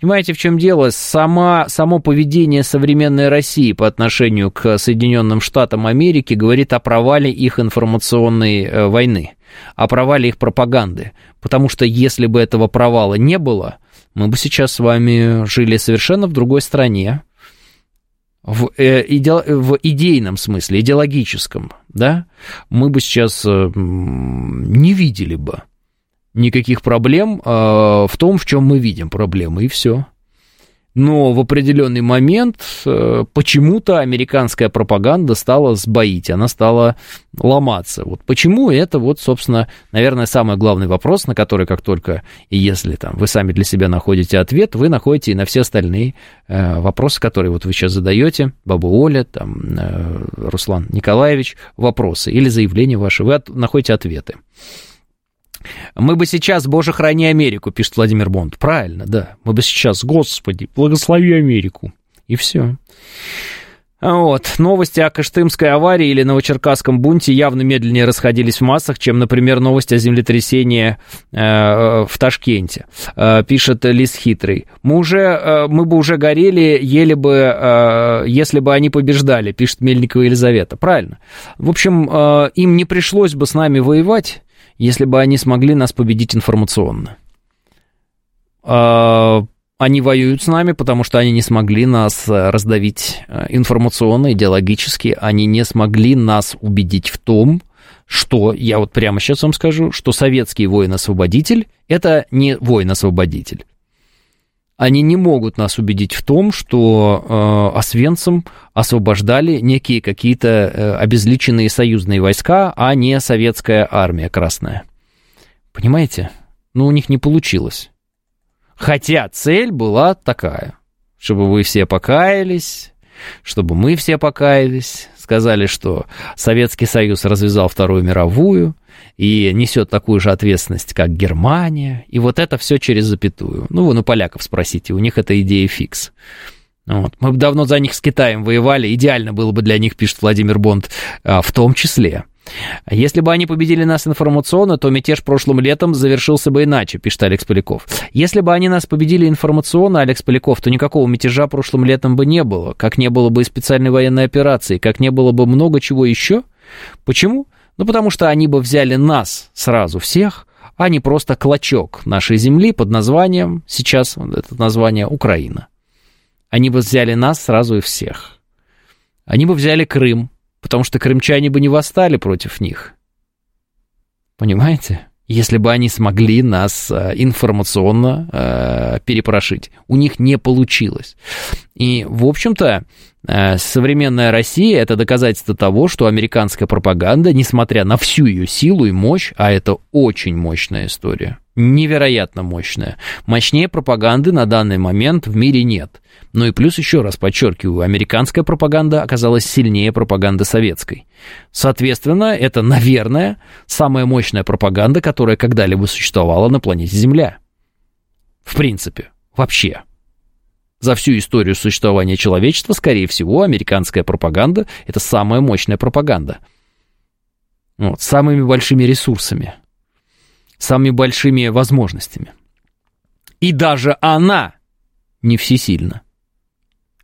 Понимаете, в чем дело? Сама, само поведение современной России по отношению к Соединенным Штатам Америки говорит о провале их информационной э, войны, о провале их пропаганды. Потому что если бы этого провала не было, мы бы сейчас с вами жили совершенно в другой стране, в, э, иде, в идейном смысле, идеологическом, да, мы бы сейчас э, не видели бы никаких проблем э, в том, в чем мы видим проблемы, и все. Но в определенный момент э, почему-то американская пропаганда стала сбоить, она стала ломаться. Вот почему это вот, собственно, наверное, самый главный вопрос, на который как только, и если там вы сами для себя находите ответ, вы находите и на все остальные э, вопросы, которые вот вы сейчас задаете, Баба Оля, там, э, Руслан Николаевич, вопросы или заявления ваши, вы от, находите ответы. Мы бы сейчас, Боже, храни Америку, пишет Владимир Бонд. Правильно, да. Мы бы сейчас, Господи, благослови Америку. И все. Вот. Новости о Кыштымской аварии или Новочеркасском бунте явно медленнее расходились в массах, чем, например, новости о землетрясении э, в Ташкенте, э, пишет Лис Хитрый. Мы, уже, э, мы бы уже горели, ели бы, э, если бы они побеждали, пишет Мельникова Елизавета. Правильно. В общем, э, им не пришлось бы с нами воевать, если бы они смогли нас победить информационно. А, они воюют с нами, потому что они не смогли нас э, раздавить э, информационно, идеологически. Они не смогли нас убедить в том, что, я вот прямо сейчас вам скажу, что советский воин-освободитель – это не воин-освободитель они не могут нас убедить в том, что э, Освенцим освобождали некие какие-то э, обезличенные союзные войска, а не советская армия красная. Понимаете? Ну, у них не получилось. Хотя цель была такая, чтобы вы все покаялись, чтобы мы все покаялись, сказали, что Советский Союз развязал Вторую мировую, и несет такую же ответственность, как Германия, и вот это все через запятую. Ну, вон у поляков спросите, у них эта идея фикс. Вот. Мы бы давно за них с Китаем воевали, идеально было бы для них, пишет Владимир Бонд, а, в том числе. Если бы они победили нас информационно, то мятеж прошлым летом завершился бы иначе, пишет Алекс Поляков. Если бы они нас победили информационно, Алекс Поляков, то никакого мятежа прошлым летом бы не было, как не было бы и специальной военной операции, как не было бы много чего еще. Почему? Ну, потому что они бы взяли нас сразу всех, а не просто клочок нашей земли под названием, сейчас это название Украина. Они бы взяли нас сразу и всех. Они бы взяли Крым, потому что крымчане бы не восстали против них. Понимаете? Если бы они смогли нас э, информационно э, перепрошить. У них не получилось. И, в общем-то, э, современная Россия – это доказательство того, что американская пропаганда, несмотря на всю ее силу и мощь, а это очень мощная история, невероятно мощная, мощнее пропаганды на данный момент в мире нет. Ну и плюс еще раз подчеркиваю, американская пропаганда оказалась сильнее пропаганды советской. Соответственно, это, наверное, самая мощная пропаганда, которая когда-либо существовала на планете Земля. В принципе, вообще. За всю историю существования человечества, скорее всего, американская пропаганда – это самая мощная пропаганда. Вот, с самыми большими ресурсами, самыми большими возможностями. И даже она не всесильна.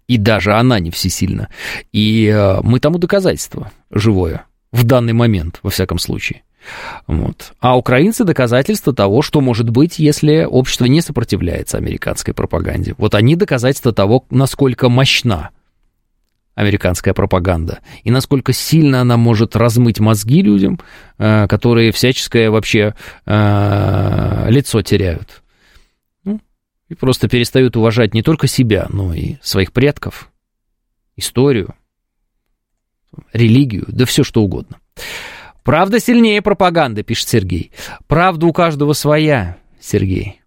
И даже она не всесильна. И э, мы тому доказательство живое. В данный момент, во всяком случае. Вот. А украинцы доказательство того, что может быть, если общество не сопротивляется американской пропаганде. Вот они доказательство того, насколько мощна американская пропаганда, и насколько сильно она может размыть мозги людям, э, которые всяческое вообще э, лицо теряют и просто перестают уважать не только себя, но и своих предков, историю, религию, да все что угодно. Правда сильнее пропаганды, пишет Сергей. Правда у каждого своя, Сергей.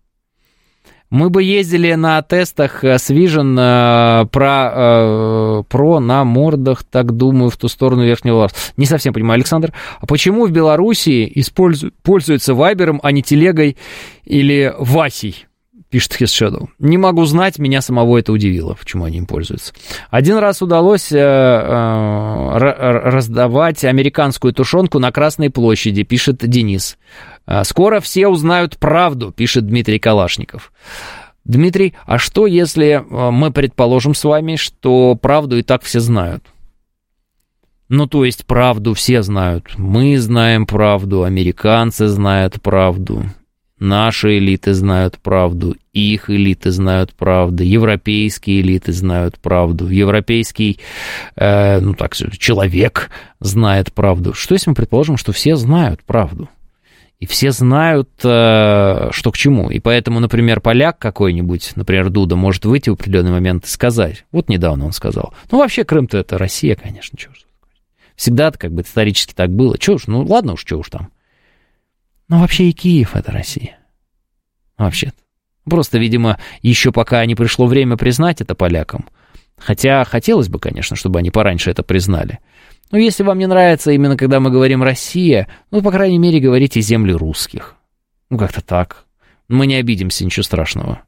Мы бы ездили на тестах с Vision э, про, э, про на мордах, так думаю, в ту сторону верхнего ларса. Не совсем понимаю, Александр. А почему в Белоруссии используют, пользуются Вайбером, а не телегой или Васей? Пишет His Shadow. Не могу знать, меня самого это удивило, почему они им пользуются. Один раз удалось э, э, раздавать американскую тушенку на Красной площади, пишет Денис. «Э, скоро все узнают правду, пишет Дмитрий Калашников. Дмитрий, а что, если э, мы предположим с вами, что правду и так все знают? Ну, то есть правду все знают. Мы знаем правду, американцы знают правду, Наши элиты знают правду, их элиты знают правду, европейские элиты знают правду, европейский, э, ну так, человек знает правду. Что если мы предположим, что все знают правду? И все знают, э, что к чему. И поэтому, например, поляк какой-нибудь, например, Дуда, может выйти в определенный момент и сказать. Вот недавно он сказал. Ну, вообще, Крым-то это Россия, конечно, чего ж. Всегда как бы исторически так было. Чего уж, ну ладно уж, чего уж там. Но вообще и Киев — это Россия. Вообще-то. Просто, видимо, еще пока не пришло время признать это полякам. Хотя хотелось бы, конечно, чтобы они пораньше это признали. Но если вам не нравится именно когда мы говорим «Россия», ну, по крайней мере, говорите «земли русских». Ну, как-то так. Мы не обидимся, ничего страшного.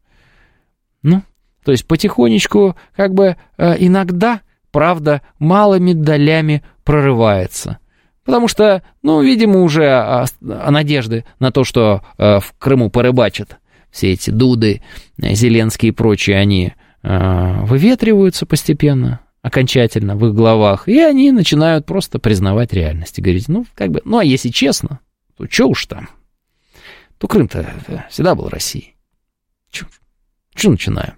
Ну, то есть потихонечку, как бы э, иногда, правда, малыми долями прорывается. Потому что, ну, видимо, уже а, а, надежды на то, что а, в Крыму порыбачат все эти Дуды, Зеленские и прочие, они выветриваются постепенно, окончательно в их головах, и они начинают просто признавать реальность и говорить, ну, как бы, ну, а если честно, то что уж там, то Крым-то всегда был Россией. Что начинаем?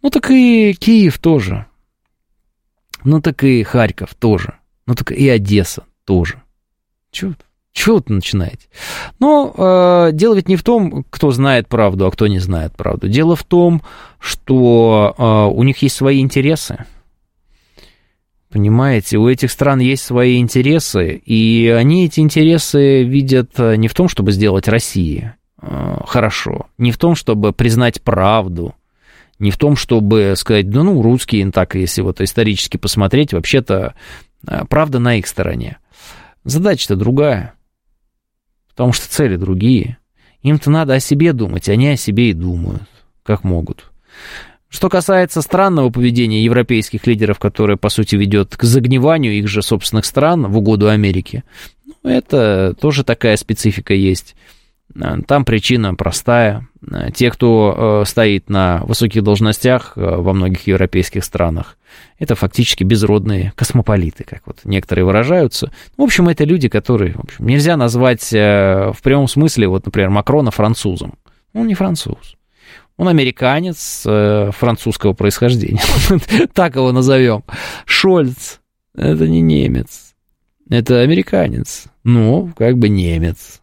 Ну, так и Киев тоже. Ну, так и Харьков тоже. Ну, так и Одесса тоже. Чего, чего вы начинаете? Но э, дело ведь не в том, кто знает правду, а кто не знает правду. Дело в том, что э, у них есть свои интересы. Понимаете, у этих стран есть свои интересы, и они эти интересы видят э, не в том, чтобы сделать России э, хорошо, не в том, чтобы признать правду, не в том, чтобы сказать, да ну, русские, так, если вот исторически посмотреть, вообще-то э, правда на их стороне. Задача-то другая. Потому что цели другие. Им-то надо о себе думать, они о себе и думают, как могут. Что касается странного поведения европейских лидеров, которое, по сути, ведет к загниванию их же собственных стран в угоду Америке, Это тоже такая специфика есть. Э, там причина простая. Э, те, кто э, стоит на высоких должностях во многих европейских странах, это фактически безродные космополиты, как вот некоторые выражаются. В общем, это люди, которые в общем, нельзя назвать в прямом смысле, вот, например, Макрона французом. Он не француз. Он американец французского происхождения. [laughs] так его назовем. Шольц. Это не немец. Это американец. Ну, как бы немец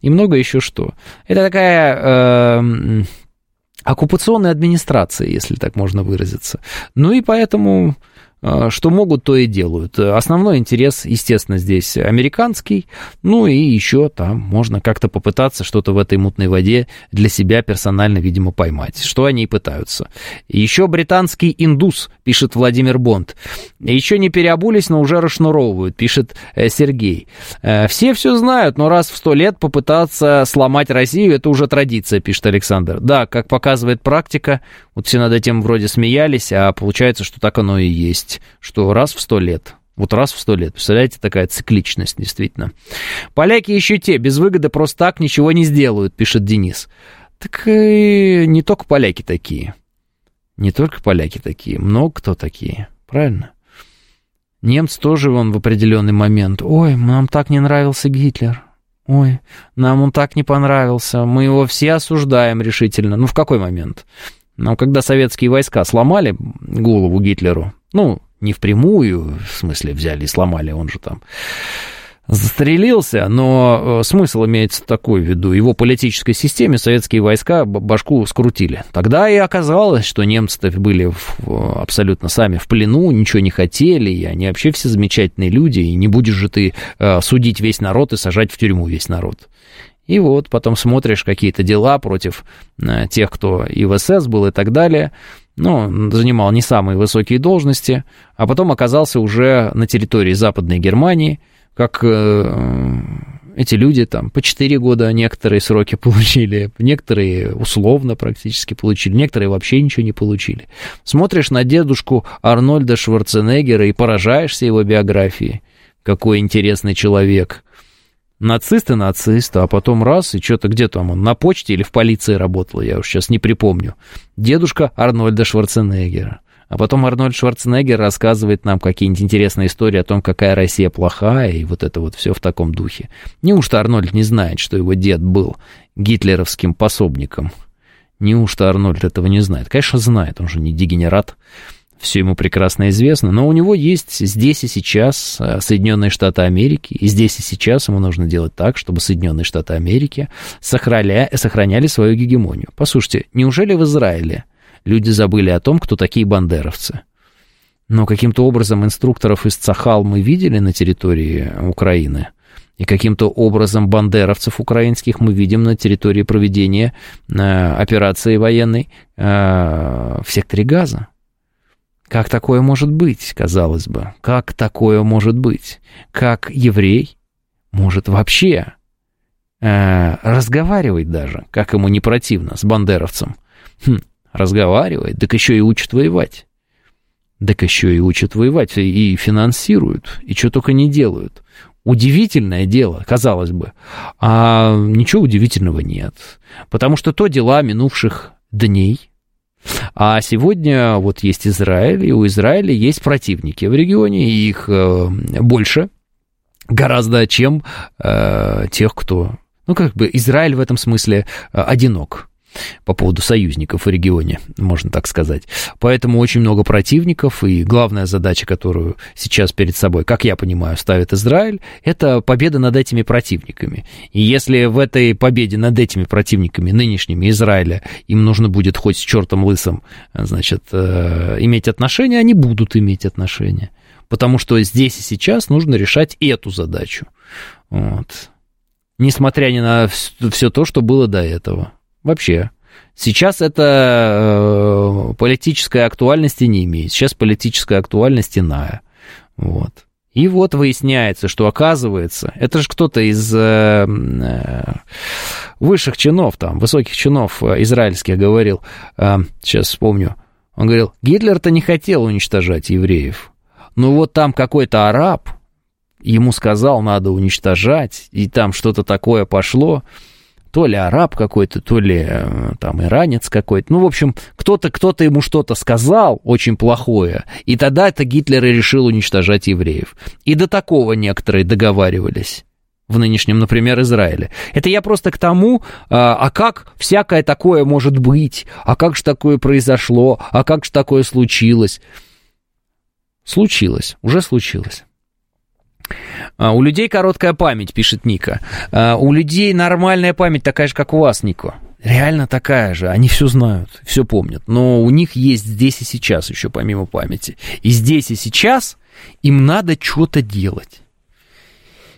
и много еще что. Это такая э, оккупационная администрация, если так можно выразиться. Ну и поэтому что могут, то и делают. Основной интерес, естественно, здесь американский, ну и еще там можно как-то попытаться что-то в этой мутной воде для себя персонально, видимо, поймать, что они и пытаются. Еще британский индус, пишет Владимир Бонд. Еще не переобулись, но уже расшнуровывают, пишет э, Сергей. Э, все все знают, но раз в сто лет попытаться сломать Россию, это уже традиция, пишет Александр. Да, как показывает практика, вот все над этим вроде смеялись, а получается, что так оно и есть, что раз в сто лет. Вот раз в сто лет. Представляете, такая цикличность, действительно. Поляки еще те, без выгоды просто так ничего не сделают, пишет Денис. Так и не только поляки такие. Не только поляки такие, много кто такие, правильно? Немцы тоже вон в определенный момент. Ой, нам так не нравился Гитлер. Ой, нам он так не понравился. Мы его все осуждаем решительно. Ну, в какой момент? Но когда советские войска сломали голову Гитлеру, ну, не впрямую, в смысле взяли и сломали, он же там застрелился, но э, смысл имеется такой в виду. Его политической системе советские войска башку скрутили. Тогда и оказалось, что немцы были в, абсолютно сами в плену, ничего не хотели, и они вообще все замечательные люди, и не будешь же ты э, судить весь народ и сажать в тюрьму весь народ. И вот потом смотришь какие-то дела против э, тех, кто и в СС был и так далее. Ну, занимал не самые высокие должности, а потом оказался уже на территории Западной Германии, как э, эти люди там по 4 года некоторые сроки [laughs] получили, некоторые условно практически получили, некоторые вообще ничего не получили. Смотришь на дедушку Арнольда Шварценеггера и поражаешься его биографией. Какой интересный человек. Нацист и нацист, а потом раз, и что-то где там он, на почте или в полиции работал, я уж сейчас не припомню. Дедушка Арнольда Шварценеггера. А потом Арнольд Шварценеггер рассказывает нам какие-нибудь интересные истории о том, какая Россия плохая, и вот это вот все в таком духе. Неужто Арнольд не знает, что его дед был гитлеровским пособником? Неужто Арнольд этого не знает? Конечно, знает, он же не дегенерат все ему прекрасно известно, но у него есть здесь и сейчас э, Соединенные Штаты Америки, и здесь и сейчас ему нужно делать так, чтобы Соединенные Штаты Америки сохраняли, сохраняли свою гегемонию. Послушайте, неужели в Израиле люди забыли о том, кто такие бандеровцы? Но каким-то образом инструкторов из Цахал мы видели на территории Украины, и каким-то образом бандеровцев украинских мы видим на территории проведения э, операции военной э, в секторе Газа. Как такое может быть, казалось бы? Как такое может быть? Как еврей может вообще э, разговаривать даже, как ему не противно, с бандеровцем? Хм, разговаривает, так еще и учит воевать. Так еще и учат воевать, и финансируют, и что только не делают. Удивительное дело, казалось бы. А ничего удивительного нет. Потому что то дела минувших дней, а сегодня вот есть Израиль, и у Израиля есть противники в регионе, и их э, больше гораздо, чем э, тех, кто... Ну, как бы Израиль в этом смысле э, одинок по поводу союзников в регионе, можно так сказать. Поэтому очень много противников, и главная задача, которую сейчас перед собой, как я понимаю, ставит Израиль, это победа над этими противниками. И если в этой победе над этими противниками, нынешними Израиля, им нужно будет хоть с чертом лысым, значит, э, иметь отношения, они будут иметь отношения. Потому что здесь и сейчас нужно решать эту задачу. Вот. Несмотря ни на все то, что было до этого. Вообще. Сейчас это э, политической актуальности не имеет. Сейчас политическая актуальность иная. Вот. И вот выясняется, что оказывается, это же кто-то из э, э, высших чинов, там, высоких чинов э, израильских говорил, э, сейчас вспомню, он говорил, Гитлер-то не хотел уничтожать евреев. Ну вот там какой-то араб ему сказал, надо уничтожать, и там что-то такое пошло, то ли араб какой-то, то ли э, там иранец какой-то. Ну, в общем, кто-то кто ему что-то сказал очень плохое, и тогда это Гитлер и решил уничтожать евреев. И до такого некоторые договаривались в нынешнем, например, Израиле. Это я просто к тому, а, а как всякое такое может быть, а как же такое произошло, а как же такое случилось. Случилось, уже случилось. А, у людей короткая память, пишет Ника. А, у людей нормальная память такая же, как у вас, Нико. Реально такая же. Они все знают, все помнят. Но у них есть здесь и сейчас еще помимо памяти. И здесь и сейчас им надо что-то делать.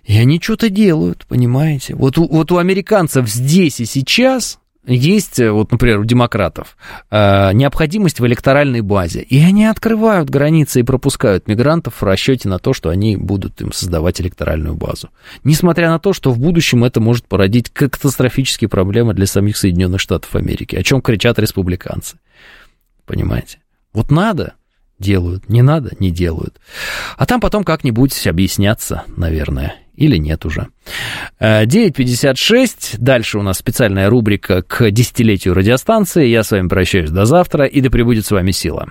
И они что-то делают, понимаете? Вот у, вот у американцев здесь и сейчас есть, э, вот, например, у демократов, э, необходимость в электоральной базе, и они открывают границы и пропускают мигрантов в расчете на то, что они будут им создавать электоральную базу. Несмотря на то, что в будущем это может породить катастрофические проблемы для самих Соединенных Штатов Америки, о чем кричат республиканцы. Понимаете? Вот надо, делают, не надо, не делают. А там потом как-нибудь объясняться, наверное, или нет уже. 9.56, э, дальше у нас специальная рубрика к десятилетию радиостанции. Я с вами прощаюсь до завтра, и да пребудет с вами сила.